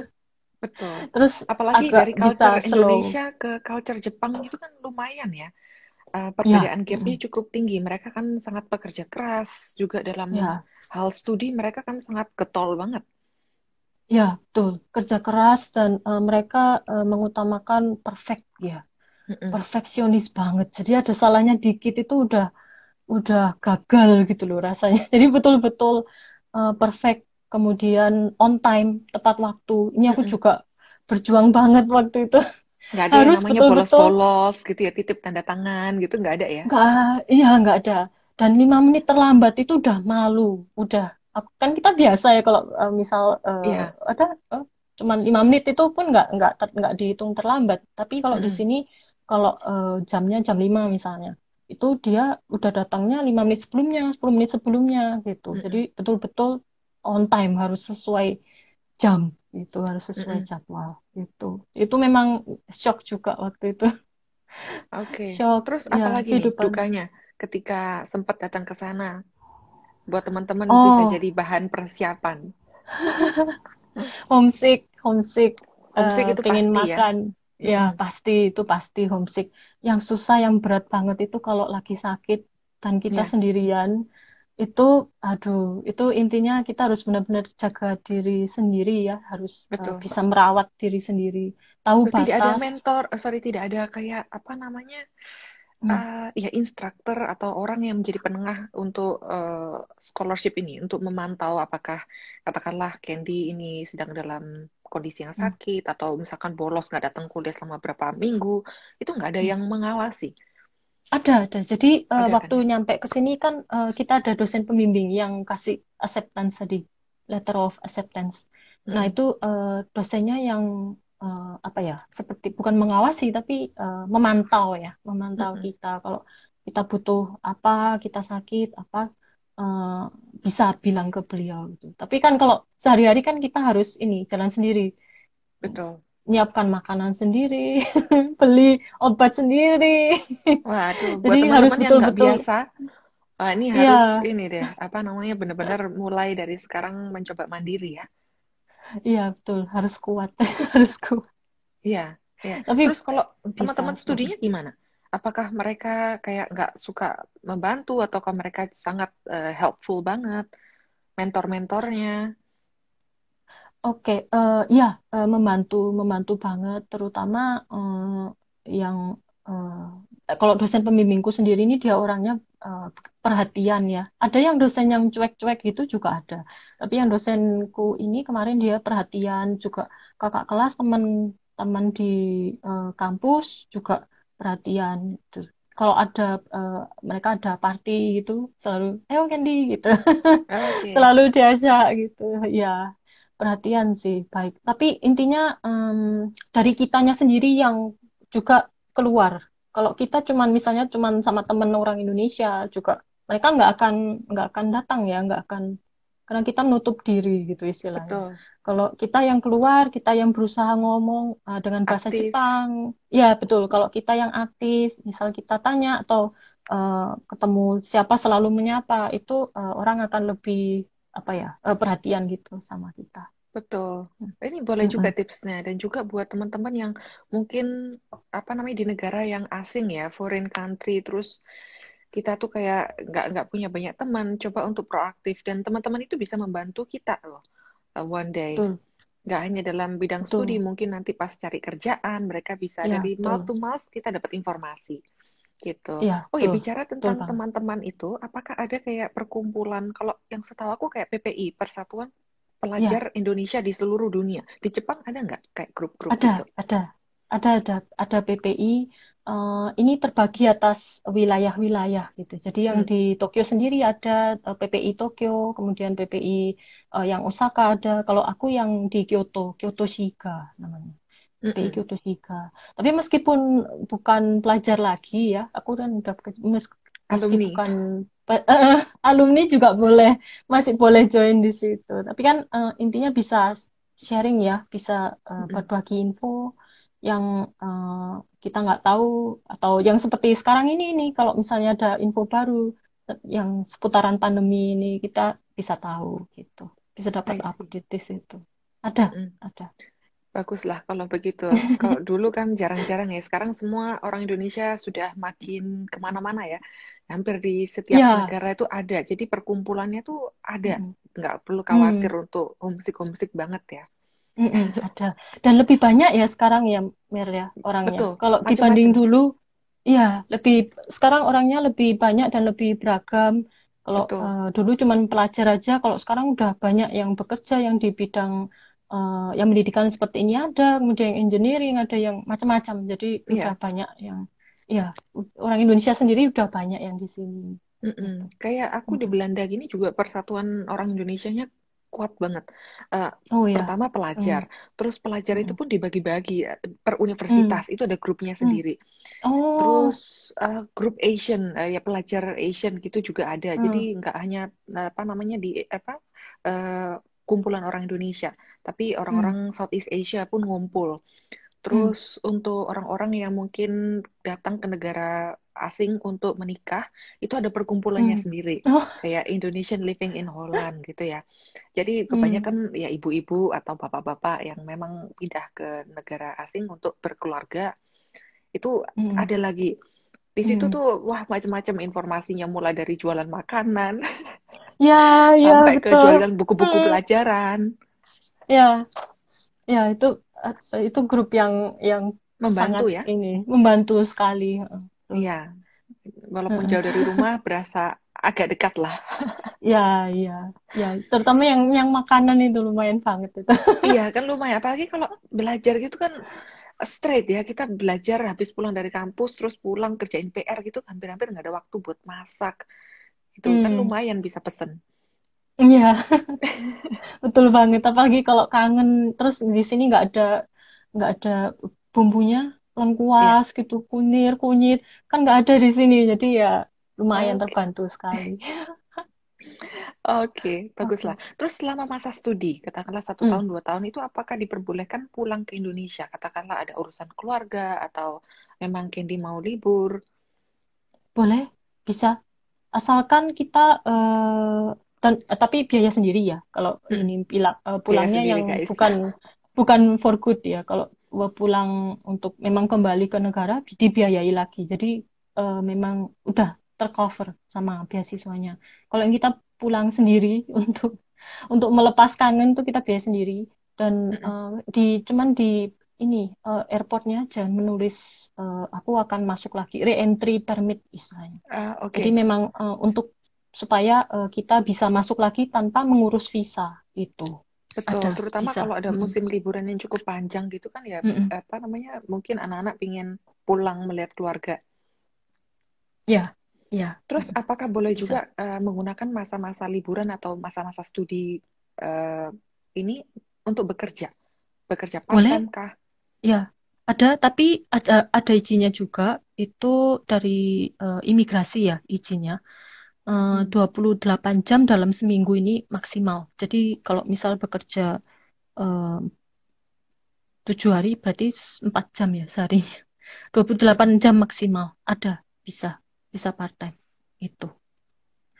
Betul.
Terus
Apalagi
agak
dari
bisa
culture
slow.
Indonesia ke culture Jepang itu kan lumayan ya.
Ya,
perbedaan gapnya
mm,
cukup tinggi. Mereka kan sangat pekerja keras juga dalam
ya,
hal studi. Mereka kan sangat getol banget.
ya, betul. Kerja keras dan eh, mereka eh, mengutamakan perfect ya,
Mm-mm.
perfeksionis banget. Jadi ada salahnya dikit itu udah udah gagal gitu loh rasanya. Jadi betul-betul eh, perfect, kemudian on time, tepat waktu. Ini aku
Mm-mm.
juga berjuang banget waktu itu.
Nggak ada yang
Harus
namanya
betul-betul
polos-polos gitu ya, titip tanda tangan gitu nggak ada ya.
nggak, iya nggak ada. Dan lima menit terlambat itu udah malu, udah. Aku, kan kita biasa ya kalau eh, misal eh,
Iya.
ada eh, cuman lima menit itu pun nggak nggak nggak dihitung terlambat. Tapi kalau di
Mm-mm.
sini kalau eh, jamnya jam 5 misalnya, itu dia udah datangnya lima menit sebelumnya, 10 menit sebelumnya gitu.
Mm-mm.
Jadi betul-betul on time harus sesuai jam itu harus sesuai
Mm-mm.
jadwal gitu. Itu memang shock juga waktu itu.
Oke.
Shock
Terus
ya
apa lagi nih dukanya ketika sempat datang ke sana? Buat teman-teman bisa
Oh,
jadi bahan persiapan.
homesick, homesick,
Homesick
eh,
itu
pengen
pasti ya.
makan. Ya,
Mm-mm.
pasti itu pasti homesick. Yang susah, yang berat banget itu kalau lagi sakit dan kita
Ya,
sendirian, itu aduh, itu intinya kita harus benar-benar jaga diri sendiri ya, harus eh,
betul.
bisa merawat diri sendiri, tahu
Terus tidak ada
batas.
mentor, eh, sorry, tidak ada kayak apa namanya uh, ya instruktur atau orang yang menjadi penengah untuk uh, scholarship ini untuk memantau apakah katakanlah Candy ini sedang dalam kondisi yang hmm. sakit hmm. atau misalkan bolos nggak datang kuliah selama berapa minggu itu nggak ada hmm. yang mengawasi.
Ada, ada. Jadi uh, waktu kan? nyampe ke sini kan uh, kita ada dosen pembimbing yang kasih acceptance tadi, letter of acceptance. Nah, hmm. Nah itu uh, dosennya yang uh, apa ya seperti bukan mengawasi tapi uh, memantau ya memantau mm-hmm. kita kalau kita butuh apa kita sakit apa uh, bisa bilang ke beliau gitu tapi kan kalau sehari-hari kan kita harus ini jalan sendiri
betul
nyiapkan makanan sendiri beli obat sendiri
waduh buat jadi harus betul-betul biasa Wah, ini iya. harus ya. ini deh, apa namanya benar-benar mulai dari sekarang mencoba mandiri ya.
Iya betul, harus kuat, harus kuat.
Iya, iya. Tapi terus kalau teman-teman studinya gimana? Apakah mereka kayak nggak suka membantu ataukah mereka sangat uh, helpful banget mentor-mentornya?
Oke, okay, uh, eh, ya uh, membantu membantu banget, terutama uh, yang uh, kalau dosen pembimbingku sendiri ini dia orangnya uh, perhatian ya. Ada yang dosen yang cuek-cuek gitu juga ada. Tapi yang dosenku ini kemarin dia perhatian juga kakak kelas teman-teman di uh, kampus juga perhatian gitu. Kalau ada uh, mereka ada party gitu selalu eh Candy gitu. Okay. selalu diajak gitu. Ya, perhatian sih baik. Tapi intinya um, dari kitanya sendiri yang juga keluar kalau kita cuman misalnya cuman sama temen orang Indonesia juga mereka nggak akan nggak akan datang ya nggak akan karena kita menutup diri gitu istilahnya. Betul. Kalau kita yang keluar, kita yang berusaha ngomong uh, dengan bahasa aktif. Jepang, ya betul. Kalau kita yang aktif, misal kita tanya atau uh, ketemu siapa selalu menyapa, itu uh, orang akan lebih apa ya uh, perhatian gitu sama kita.
Betul. Hmm. Ini boleh juga tipsnya dan juga buat teman-teman yang mungkin apa namanya di negara yang asing ya, foreign country, terus kita tuh kayak nggak nggak punya banyak teman, coba untuk proaktif dan teman-teman itu bisa membantu kita loh uh, one day. Betul. Nggak hanya dalam bidang betul. studi, mungkin nanti pas cari kerjaan mereka bisa ya, dari betul. mouth to mouth kita dapat informasi gitu. Ya, oh ya bicara tentang teman-teman itu, apakah ada kayak perkumpulan? Kalau yang setahu aku kayak PPI, Persatuan pelajar ya. Indonesia di seluruh dunia. Di Jepang ada nggak kayak grup-grup
ada, gitu? Ada, ada, ada, ada PPI. Uh, eh, ini terbagi atas wilayah-wilayah gitu. Jadi yang hmm. di Tokyo sendiri ada uh, eh, PPI Tokyo, kemudian PPI uh, eh, yang Osaka ada. Kalau aku yang di Kyoto, Kyoto Shiga namanya. PPI hmm. Kyoto Shiga. Tapi meskipun bukan pelajar lagi ya, aku kan udah meski
alumni.
bukan uh, alumni juga boleh masih boleh join di situ. Tapi kan uh, intinya bisa sharing ya, bisa uh, berbagi info yang uh, kita nggak tahu atau yang seperti sekarang ini nih kalau misalnya ada info baru yang seputaran pandemi ini kita bisa tahu gitu, bisa dapat update di situ. Ada, mm ada.
Baguslah kalau begitu. Kalau dulu kan jarang-jarang ya. Sekarang semua orang Indonesia sudah makin ke mana-mana ya. Hampir di setiap ya. negara itu ada. Jadi perkumpulannya tuh ada. Hmm. Nggak perlu khawatir hmm. untuk homesick-homesick banget ya.
Hmm, ada. Dan lebih banyak ya sekarang ya, Mer ya, orangnya. Betul. Kalau Macem -macem. dibanding dulu, ya lebih sekarang orangnya lebih banyak dan lebih beragam. Kalau uh, dulu cuma pelajar aja, kalau sekarang udah banyak yang bekerja yang di bidang uh, yang pendidikan seperti ini ada, kemudian yang engineering ada yang macam-macam. Jadi yeah. udah banyak yang ya orang Indonesia sendiri udah banyak yang di sini.
Mm -mm. Kayak aku di Belanda gini juga persatuan orang Indonesia-nya kuat banget. Uh, oh, iya. Pertama pelajar, mm. terus pelajar mm. itu pun dibagi-bagi eh, per universitas mm. itu ada grupnya sendiri. Mm. Oh. Terus uh, grup Asian uh, ya pelajar Asian gitu juga ada. Mm. Jadi nggak hanya apa namanya di apa uh, kumpulan orang Indonesia, tapi orang-orang hmm. Southeast Asia pun ngumpul. Terus hmm. untuk orang-orang yang mungkin datang ke negara asing untuk menikah, itu ada perkumpulannya hmm. sendiri, oh. kayak Indonesian Living in Holland gitu ya. Jadi kebanyakan hmm. ya ibu-ibu atau bapak-bapak yang memang pindah ke negara asing untuk berkeluarga, itu hmm. ada lagi di situ hmm. tuh wah macam-macam informasinya mulai dari jualan makanan
ya ya
sampai
betul.
ke jualan buku-buku hmm. pelajaran
ya ya itu itu grup yang yang
membantu ya
ini membantu sekali
iya walaupun jauh dari rumah berasa agak dekat lah.
Ya, iya, ya. Terutama yang yang makanan itu lumayan banget itu.
Iya kan lumayan. Apalagi kalau belajar gitu kan straight ya. Kita belajar habis pulang dari kampus terus pulang kerjain PR gitu hampir-hampir nggak ada waktu buat masak. Itu kan
Hmm.
lumayan bisa pesen.
Iya, betul banget. Apalagi kalau kangen, terus di sini nggak ada nggak ada bumbunya, lengkuas gitu, kunir, kunyit, kan nggak ada di sini. Jadi ya lumayan terbantu sekali.
Oke, baguslah.
Oke.
Terus selama masa studi, katakanlah satu
Hmm.
tahun, dua tahun itu apakah diperbolehkan pulang ke Indonesia? Katakanlah ada urusan keluarga atau memang Candy mau libur.
Boleh, bisa. Asalkan kita eh, dan eh, tapi biaya sendiri ya. Kalau
Mm-mm.
ini pila- eh,
Biaya
pulangnya
sendiri,
yang
guys.
bukan bukan for good ya. Kalau pulang untuk memang kembali ke negara dibiayai lagi. Jadi eh, memang udah tercover sama beasiswanya. Kalau yang kita pulang sendiri untuk untuk melepas kangen tuh kita biaya sendiri dan eh, di cuman di ini eh, airportnya jangan menulis eh, aku akan masuk lagi re-entry permit istilahnya.
Ah,
Jadi
oke.
memang eh, untuk supaya eh, kita bisa masuk lagi tanpa mengurus visa itu
Betul,
ada
terutama
bisa.
kalau ada musim liburan yang cukup panjang gitu kan ya,
Mm-mm.
apa namanya, mungkin anak-anak pingin pulang melihat keluarga.
Ya, ya,
Terus apakah boleh
Bisa.
juga eh, menggunakan masa-masa liburan atau masa-masa studi eh, ini untuk bekerja? Bekerja
Boleh,
part-time kah?
ya. Ada, tapi ada ada izinnya juga. Itu dari eh, imigrasi ya izinnya.
Hmm.
28 jam dalam seminggu ini maksimal. Jadi kalau misal bekerja tujuh hari berarti empat jam ya seharinya. 28 jam maksimal. Ada, bisa. Bisa part-time. Itu.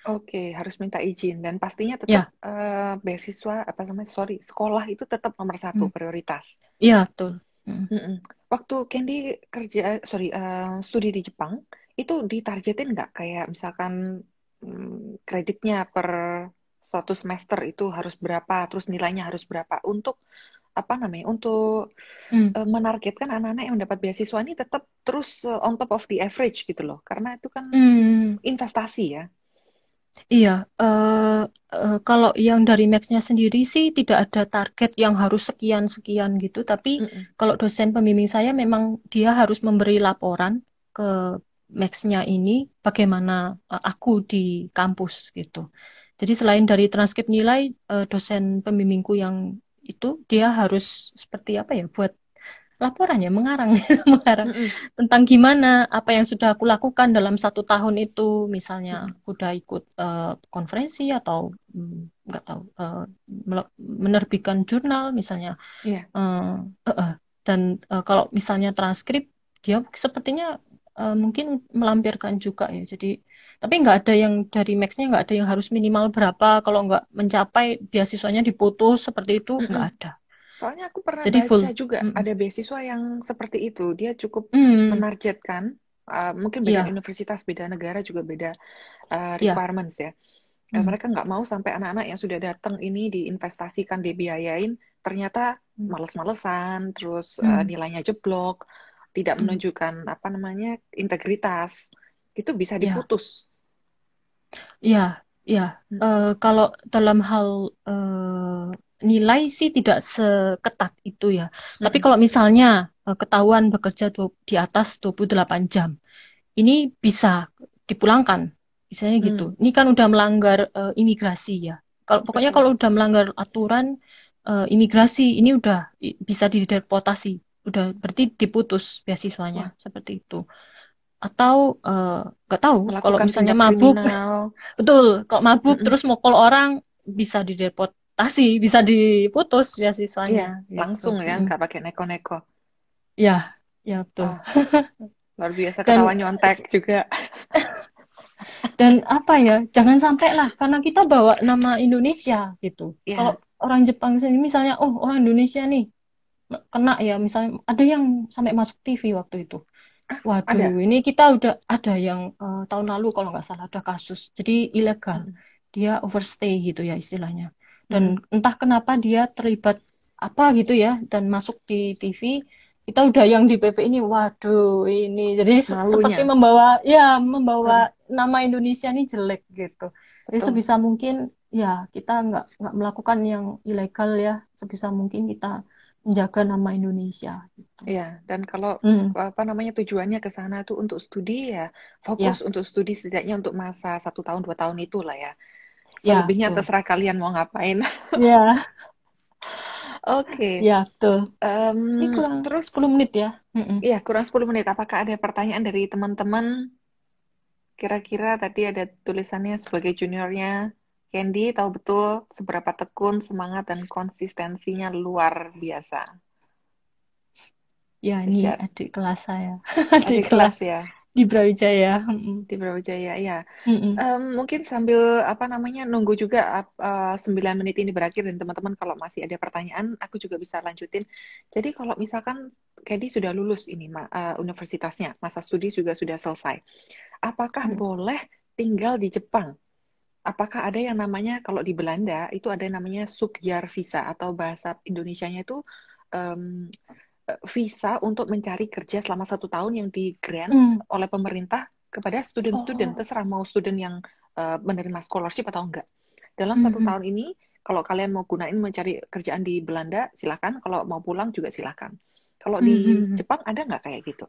Oke, harus minta izin dan pastinya
Ya,
tetap eh, beasiswa apa namanya, sorry, sekolah itu tetap nomor satu
hmm.
prioritas.
Iya, betul. Mm.
Mm-mm. Waktu Candy kerja, sorry, eh, studi di Jepang, itu ditargetin nggak kayak misalkan mm, kreditnya per satu semester itu harus berapa, terus nilainya harus berapa untuk apa namanya, untuk
Hmm.
eh, menargetkan anak-anak yang mendapat beasiswa ini tetap terus eh, on top of the average gitu loh, karena itu kan
Hmm.
investasi ya.
Iya, eh, eh, kalau yang dari Max-nya sendiri sih tidak ada target yang harus sekian-sekian gitu, tapi
Mm-mm.
kalau dosen pembimbing saya memang dia harus memberi laporan ke Max-nya ini bagaimana eh, aku di kampus gitu. Jadi selain dari transkrip nilai, dosen pembimbingku yang itu dia harus seperti apa ya, buat laporan ya, mengarang, mengarang
Mm-mm.
tentang gimana apa yang sudah aku lakukan dalam satu tahun itu, misalnya
Mm-mm.
aku udah ikut eh, konferensi atau mm, nggak tahu eh, mele- menerbitkan jurnal misalnya,
Iya.
Eh, eh, eh. dan eh, kalau misalnya transkrip dia sepertinya eh, mungkin melampirkan juga ya. Jadi tapi nggak ada yang dari Max-nya nggak ada yang harus minimal berapa, kalau nggak mencapai beasiswanya diputus seperti itu nggak
Mm-mm.
ada.
Soalnya aku pernah
Jadi full.
baca juga
Mm-mm.
ada beasiswa yang seperti itu. Dia cukup
Hmm,
menargetkan, uh, mungkin beda
iya,
universitas, beda negara juga beda uh,
iya.
requirements ya. Uh,
Hmm,
mereka nggak mau sampai anak-anak yang sudah datang ini diinvestasikan, dibiayain, ternyata
hmm,
males-malesan, terus uh,
hmm,
nilainya jeblok, tidak
hmm.
menunjukkan apa namanya integritas. Itu bisa
Ya,
diputus.
Ya, ya.
Hmm.
Eh, kalau dalam hal eh, nilai sih tidak seketat itu ya. Tapi
Mm-mm.
kalau misalnya eh, ketahuan bekerja di atas 28 jam, ini bisa dipulangkan. Misalnya gitu.
Hmm.
Ini kan udah melanggar eh, imigrasi ya. Kalau pokoknya
Betul.
kalau udah melanggar aturan eh, imigrasi, ini udah i- bisa dideportasi. Udah berarti diputus
Wah,
beasiswanya seperti itu. Atau eh, nggak tahu kalau misalnya mabuk. Betul, kok mabuk
Mm-mm.
terus mukul orang bisa dideportasi, bisa diputus
Iya,
beasiswanya gitu.
langsung ya,
Mm.
nggak pakai neko-neko.
Ya, ya betul.
Oh, luar biasa ketawa nyontek juga.
dan apa ya, jangan sampai lah karena kita bawa nama Indonesia gitu.
Ya,
Kalau orang Jepang sini misalnya, oh orang Indonesia nih kena ya, misalnya ada yang sampai masuk TV waktu itu.
Ah, ada.
Waduh, ini kita udah ada yang eh, tahun lalu kalau nggak salah ada kasus. Jadi ilegal.
Mm-mm.
Dia overstay gitu ya istilahnya. Dan entah kenapa dia terlibat apa gitu ya dan masuk di TV kita udah yang di PP ini waduh ini jadi
Malunya.
seperti membawa ya membawa nama Indonesia ini jelek gitu jadi
Betul.
sebisa mungkin ya kita nggak nggak melakukan yang ilegal ya sebisa mungkin kita menjaga nama Indonesia gitu.
Iya, dan kalau
Hmm,
apa namanya tujuannya ke sana tuh untuk studi ya,
ya
fokus untuk studi setidaknya untuk masa satu tahun dua tahun itulah ya.
ya
Selebihnya
betul
terserah kalian mau ngapain.
ya
Oke,
ya betul
Em,
ini kurang
terus
10 menit ya.
Iya, kurang 10 menit. Apakah ada pertanyaan dari teman-teman? Kira-kira tadi ada tulisannya sebagai juniornya Candy tahu betul seberapa tekun, semangat, dan konsistensinya luar biasa.
ya ini
Dahsyat.
adik kelas saya
Adik
adik kelas
kelas ya
di Brawijaya
di Brawijaya. Ya. Em, mungkin sambil apa namanya nunggu juga ap- eh, 9 menit ini berakhir dan teman-teman kalau masih ada pertanyaan, aku juga bisa lanjutin. Jadi kalau misalkan Candy sudah lulus ini eh, universitasnya, masa studi juga sudah selesai. Apakah
Mm.
boleh tinggal di Jepang? Apakah ada yang namanya kalau di Belanda itu ada yang namanya Sukjar visa atau bahasa Indonesianya itu eh, visa untuk mencari kerja selama satu tahun yang di grant
Mm.
oleh pemerintah kepada student-student
Oh.
terserah mau student yang eh, menerima scholarship atau enggak. Dalam satu
Mhm.
tahun ini kalau kalian mau gunain mencari kerjaan di Belanda silakan, kalau mau pulang juga silakan. Kalau di
Mhm.
Jepang ada nggak kayak gitu?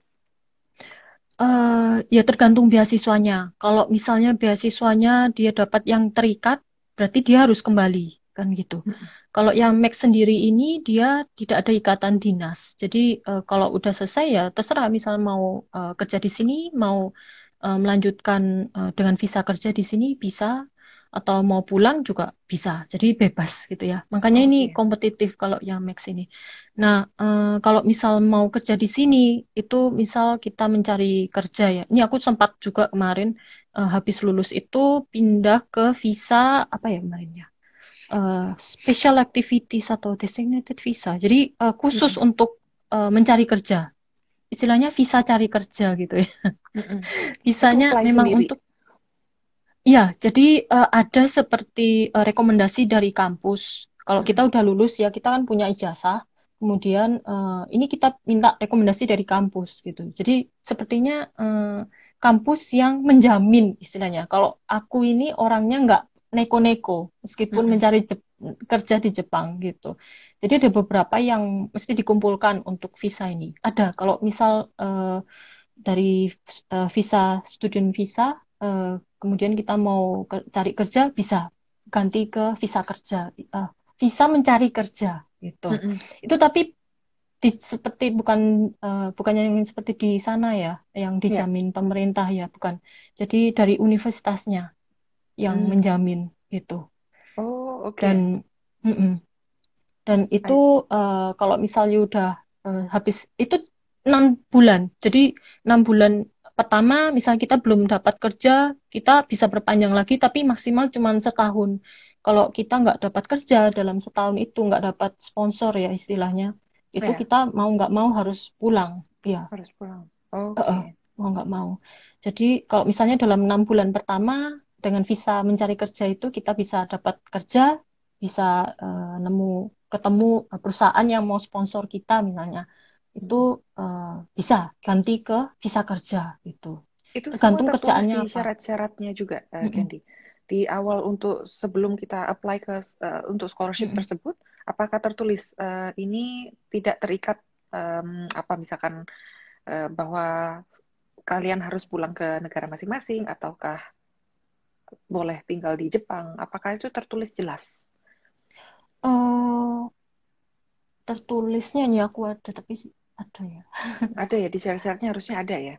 Eh, ya tergantung beasiswanya. Kalau misalnya beasiswanya dia dapat yang terikat, berarti dia harus kembali, kan gitu.
Mm-mm.
Kalau yang Max sendiri ini dia tidak ada ikatan dinas. Jadi eh, kalau udah selesai ya terserah misal mau eh, kerja di sini, mau eh, melanjutkan eh, dengan visa kerja di sini bisa atau mau pulang juga bisa. Jadi bebas gitu ya. Makanya ini
Oke.
kompetitif kalau yang Max ini. Nah, eh, kalau misal mau kerja di sini, itu misal kita mencari kerja ya. Ini aku sempat juga kemarin eh, habis lulus itu pindah ke visa apa ya kemarin ya? Eh, special activities atau designated visa. Jadi eh, khusus
Mm-mm.
untuk eh, mencari kerja. Istilahnya visa cari kerja gitu ya.
Mm-mm. Itu
Visanya memang
sendiri.
untuk Iya, jadi eh, ada seperti eh, rekomendasi dari kampus. Kalau kita
Mm-mm.
udah lulus ya, kita kan punya ijazah. Kemudian eh, ini kita minta rekomendasi dari kampus gitu. Jadi sepertinya eh, kampus yang menjamin istilahnya. Kalau aku ini orangnya nggak neko-neko, meskipun
Mm-mm.
mencari Jep- kerja di Jepang gitu. Jadi ada beberapa yang mesti dikumpulkan untuk visa ini. Ada. Kalau misal eh, dari eh, visa student visa eh, kemudian kita mau ke- cari kerja bisa ganti ke visa kerja Eh, visa mencari kerja gitu
Mm-mm.
itu tapi di, seperti bukan eh, bukannya yang seperti di sana ya yang
Ya.
dijamin pemerintah ya bukan jadi dari universitasnya yang
Mm.
menjamin gitu
Oh, oke.
dan mm-mm. dan
Baik.
itu eh, kalau misalnya udah eh, habis itu enam bulan jadi enam bulan pertama misal kita belum dapat kerja kita bisa perpanjang lagi tapi maksimal cuma setahun kalau kita nggak dapat kerja dalam setahun itu nggak dapat sponsor ya istilahnya itu
Ya,
kita mau nggak mau harus pulang ya
harus pulang.
Eh,
Oke.
eh, mau nggak mau jadi kalau misalnya dalam enam bulan pertama dengan visa mencari kerja itu kita bisa dapat kerja bisa eh, nemu ketemu perusahaan yang mau sponsor kita misalnya. Itu eh, bisa ganti ke visa kerja gitu
Itu
tergantung kerjaannya
syarat-syaratnya juga, eh,
Mm-mm,
Candy. Di awal untuk sebelum kita apply ke eh, untuk scholarship
mm-mm.
tersebut, apakah tertulis eh, ini tidak terikat em, apa misalkan eh, bahwa kalian harus pulang ke negara masing-masing ataukah boleh tinggal di Jepang? Apakah itu tertulis jelas?
Tertulisnya nih aku ada tapi ada ya
Ada ya di syarat-syaratnya harusnya ada ya.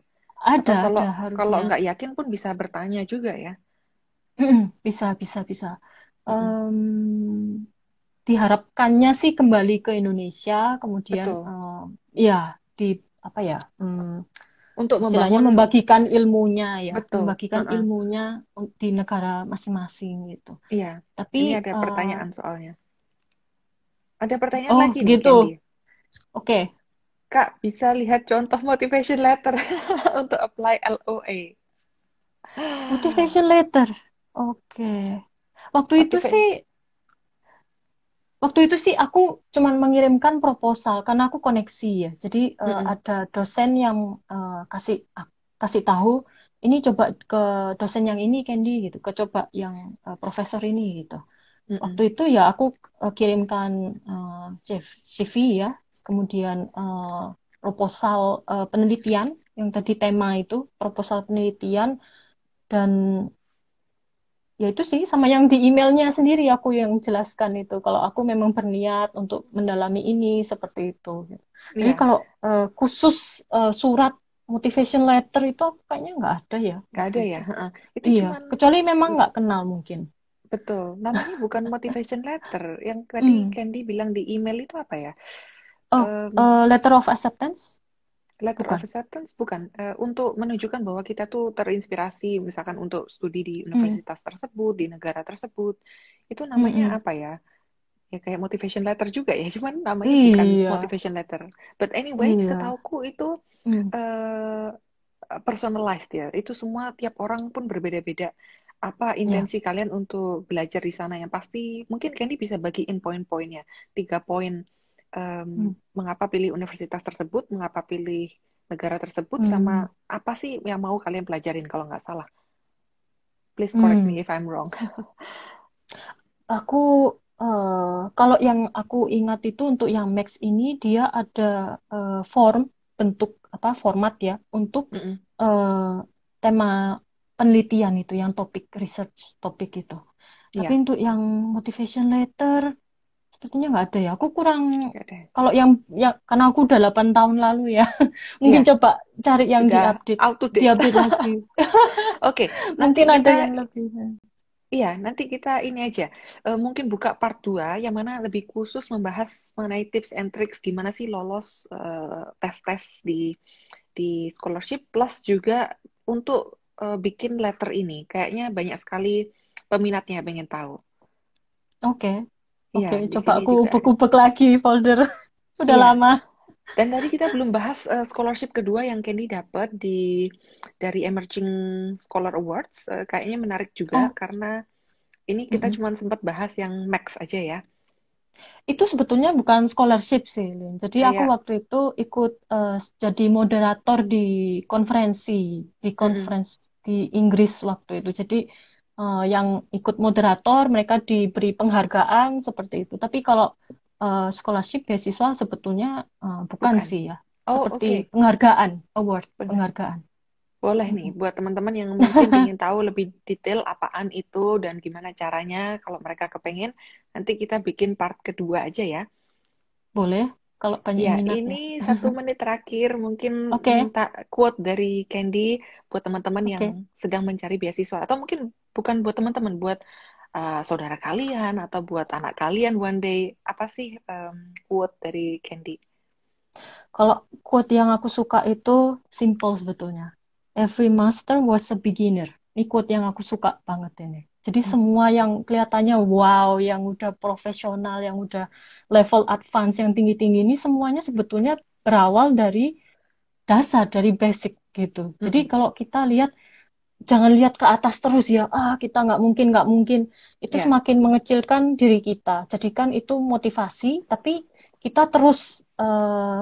Atau
ada
kalau
ada
kalau
harusnya
nggak yakin pun bisa bertanya juga ya.
Bisa bisa bisa. Em, diharapkannya sih kembali ke Indonesia kemudian
Betul.
em, ya di apa ya hmm,
Untuk
istilahnya
membangun
membagikan ilmunya ya
betul.
membagikan
Heeh.
ilmunya di negara masing-masing gitu
Iya. Ini
tapi
ada
eh,
pertanyaan soalnya. Ada pertanyaan
oh
lagi
gitu oke
Kak, bisa lihat contoh motivation letter untuk apply LOA.
motivation letter oke waktu itu
Motiva-
sih waktu itu sih aku cuman mengirimkan proposal karena aku koneksi ya. Jadi uh,
Mm-mm.
ada dosen yang uh, kasih kasih tahu ini coba ke dosen yang ini Candy gitu, ke coba yang uh, profesor ini gitu.
Mm-mm.
Waktu itu ya aku uh, kirimkan uh, CV ya, kemudian uh, proposal uh, penelitian yang tadi tema itu proposal penelitian dan ya itu sih sama yang di emailnya sendiri aku yang jelaskan itu kalau aku memang berniat untuk mendalami ini seperti itu jadi
Iya.
kalau uh, khusus uh, surat motivation letter itu kayaknya nggak ada ya
Nggak ada ya. Heeh. Itu
iya
cuman
kecuali memang nggak kenal mungkin
betul. Namanya bukan motivation letter. Yang tadi
Hmm.
Candy bilang di email itu apa ya?
oh
Em,
uh, letter of acceptance
letter
bukan
of acceptance bukan Eh, untuk menunjukkan bahwa kita tuh terinspirasi misalkan untuk studi di
Hmm.
universitas tersebut di negara tersebut itu namanya
Mm-mm.
apa ya ya kayak motivation letter juga ya cuman namanya bukan
iya
motivation letter but anyway
iya
setauku itu
Hmm.
eh personalized ya itu semua tiap orang pun berbeda-beda apa
ya
intensi kalian untuk belajar di sana yang pasti mungkin Candy bisa bagiin poin-poinnya tiga poin em,
Hmm.
mengapa pilih universitas tersebut mengapa pilih negara tersebut sama
Hmm.
apa sih yang mau kalian pelajarin kalau nggak salah please correct
Hmm.
me if I'm wrong
Aku eh, kalau yang aku ingat itu untuk yang Max ini dia ada eh, form bentuk apa format ya untuk
Mm-mm.
eh, tema penelitian itu yang topik research topik itu. Tapi
Iya,
untuk yang motivation letter sepertinya nggak ada ya. Aku kurang kalau yang ya karena aku udah 8 tahun lalu ya. Mungkin
Iya,
coba cari yang
sudah
diupdate
out to date.
diupdate lagi.
Oke, nanti
Mungkin ada
kita
yang lebih.
Iya, nanti kita ini aja. Eh, mungkin buka part 2 yang mana lebih khusus membahas mengenai tips and tricks gimana sih lolos eh, tes-tes di di scholarship plus juga untuk eh, bikin letter ini. Kayaknya banyak sekali peminatnya pengen tahu.
Oke.
Iya,
Oke,
di
coba aku ubek-ubek lagi folder. Udah
Iya.
lama.
Dan tadi kita belum bahas eh, scholarship kedua yang Candy dapat di dari Emerging Scholar Awards. Eh, kayaknya menarik juga
Oh,
karena ini kita
mm-mm.
cuma sempat bahas yang Max aja ya.
Itu sebetulnya bukan scholarship sih, Lin. Jadi aku
Kayak
waktu itu ikut eh, jadi moderator di konferensi, di conference di Inggris waktu itu. Jadi eh, yang ikut moderator mereka diberi penghargaan seperti itu. Tapi kalau eh, scholarship beasiswa sebetulnya eh, bukan
Bukan.
sih ya.
Oh.
Seperti penghargaan, award,
Benar.
penghargaan.
Boleh nih
Mm-mm.
buat teman-teman yang mungkin ingin tahu lebih detail apaan itu dan gimana caranya kalau mereka kepengen nanti kita bikin part kedua aja ya.
Boleh, kalau banyak
Ya,
minat ya.
ini satu menit terakhir mungkin
Oke,
minta quote dari Candy buat teman-teman yang
oke.
sedang mencari beasiswa atau mungkin bukan buat teman-teman, buat uh, saudara kalian atau buat anak kalian one day. Apa sih um, quote dari Candy?
Kalau quote yang aku suka itu simple sebetulnya. Every master was a beginner. Ini quote yang aku suka banget ini. Jadi
Hmm.
semua yang kelihatannya wow, yang udah profesional, yang udah level advance, yang tinggi-tinggi ini semuanya sebetulnya berawal dari dasar, dari basic gitu. Jadi
Mm-mm.
kalau kita lihat, jangan lihat ke atas terus ya, ah kita nggak mungkin, nggak mungkin. Itu
Ya,
semakin mengecilkan diri kita. Jadikan itu motivasi, tapi kita terus eh,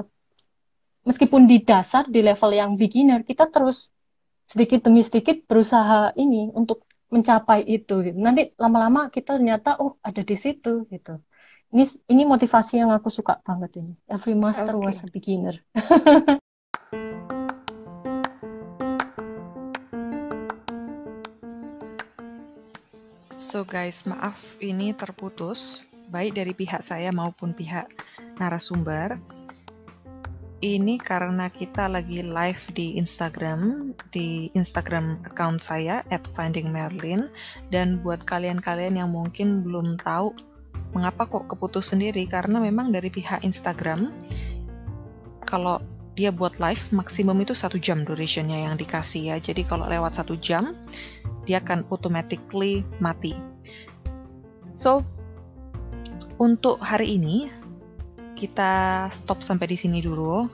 meskipun di dasar di level yang beginner kita terus sedikit demi sedikit berusaha ini untuk mencapai itu gitu. Nanti lama-lama kita ternyata oh ada di situ gitu. Ini ini motivasi yang aku suka banget ini. Every master
oke.
was a beginner.
So guys, maaf ini terputus, baik dari pihak saya maupun pihak narasumber. Ini karena kita lagi live di Instagram, di Instagram account saya @findingmerlin dan buat kalian-kalian yang mungkin belum tahu mengapa kok keputus sendiri karena memang dari pihak Instagram kalau dia buat live maksimum itu satu jam durationnya yang dikasih ya. Jadi kalau lewat satu jam dia akan automatically mati. So untuk hari ini kita stop sampai di sini dulu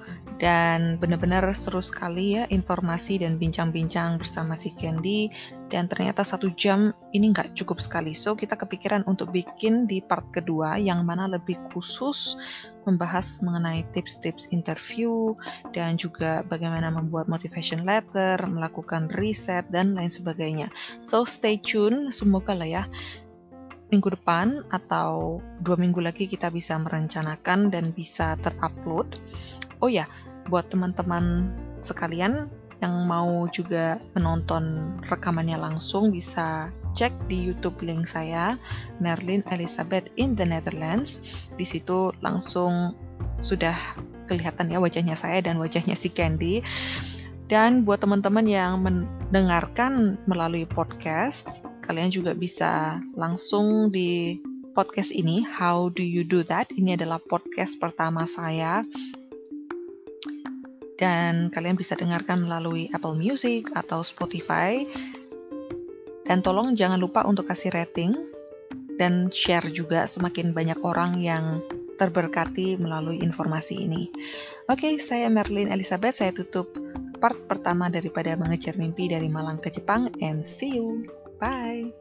dan benar-benar seru sekali ya informasi dan bincang-bincang bersama si Candy. Dan ternyata satu jam ini nggak cukup sekali. So kita kepikiran untuk bikin di part kedua yang mana lebih khusus membahas mengenai tips-tips interview dan juga bagaimana membuat motivation letter, melakukan riset dan lain sebagainya. So stay tune, semoga lah ya minggu depan atau dua minggu lagi kita bisa merencanakan dan bisa terupload. Oh ya, buat teman-teman sekalian yang mau juga menonton rekamannya langsung bisa cek di YouTube link saya Merlin Elizabeth in the Netherlands. Di situ langsung sudah kelihatan ya wajahnya saya dan wajahnya si Candy. Dan buat teman-teman yang mendengarkan melalui podcast, kalian juga bisa langsung di podcast ini How Do You Do That? Ini adalah podcast pertama saya dan kalian bisa dengarkan melalui Apple Music atau Spotify. Dan tolong jangan lupa untuk kasih rating dan share juga semakin banyak orang yang terberkati melalui informasi ini. Oke, saya Merlin Elizabeth, saya tutup part pertama daripada mengejar mimpi dari Malang ke Jepang and see you. Bye.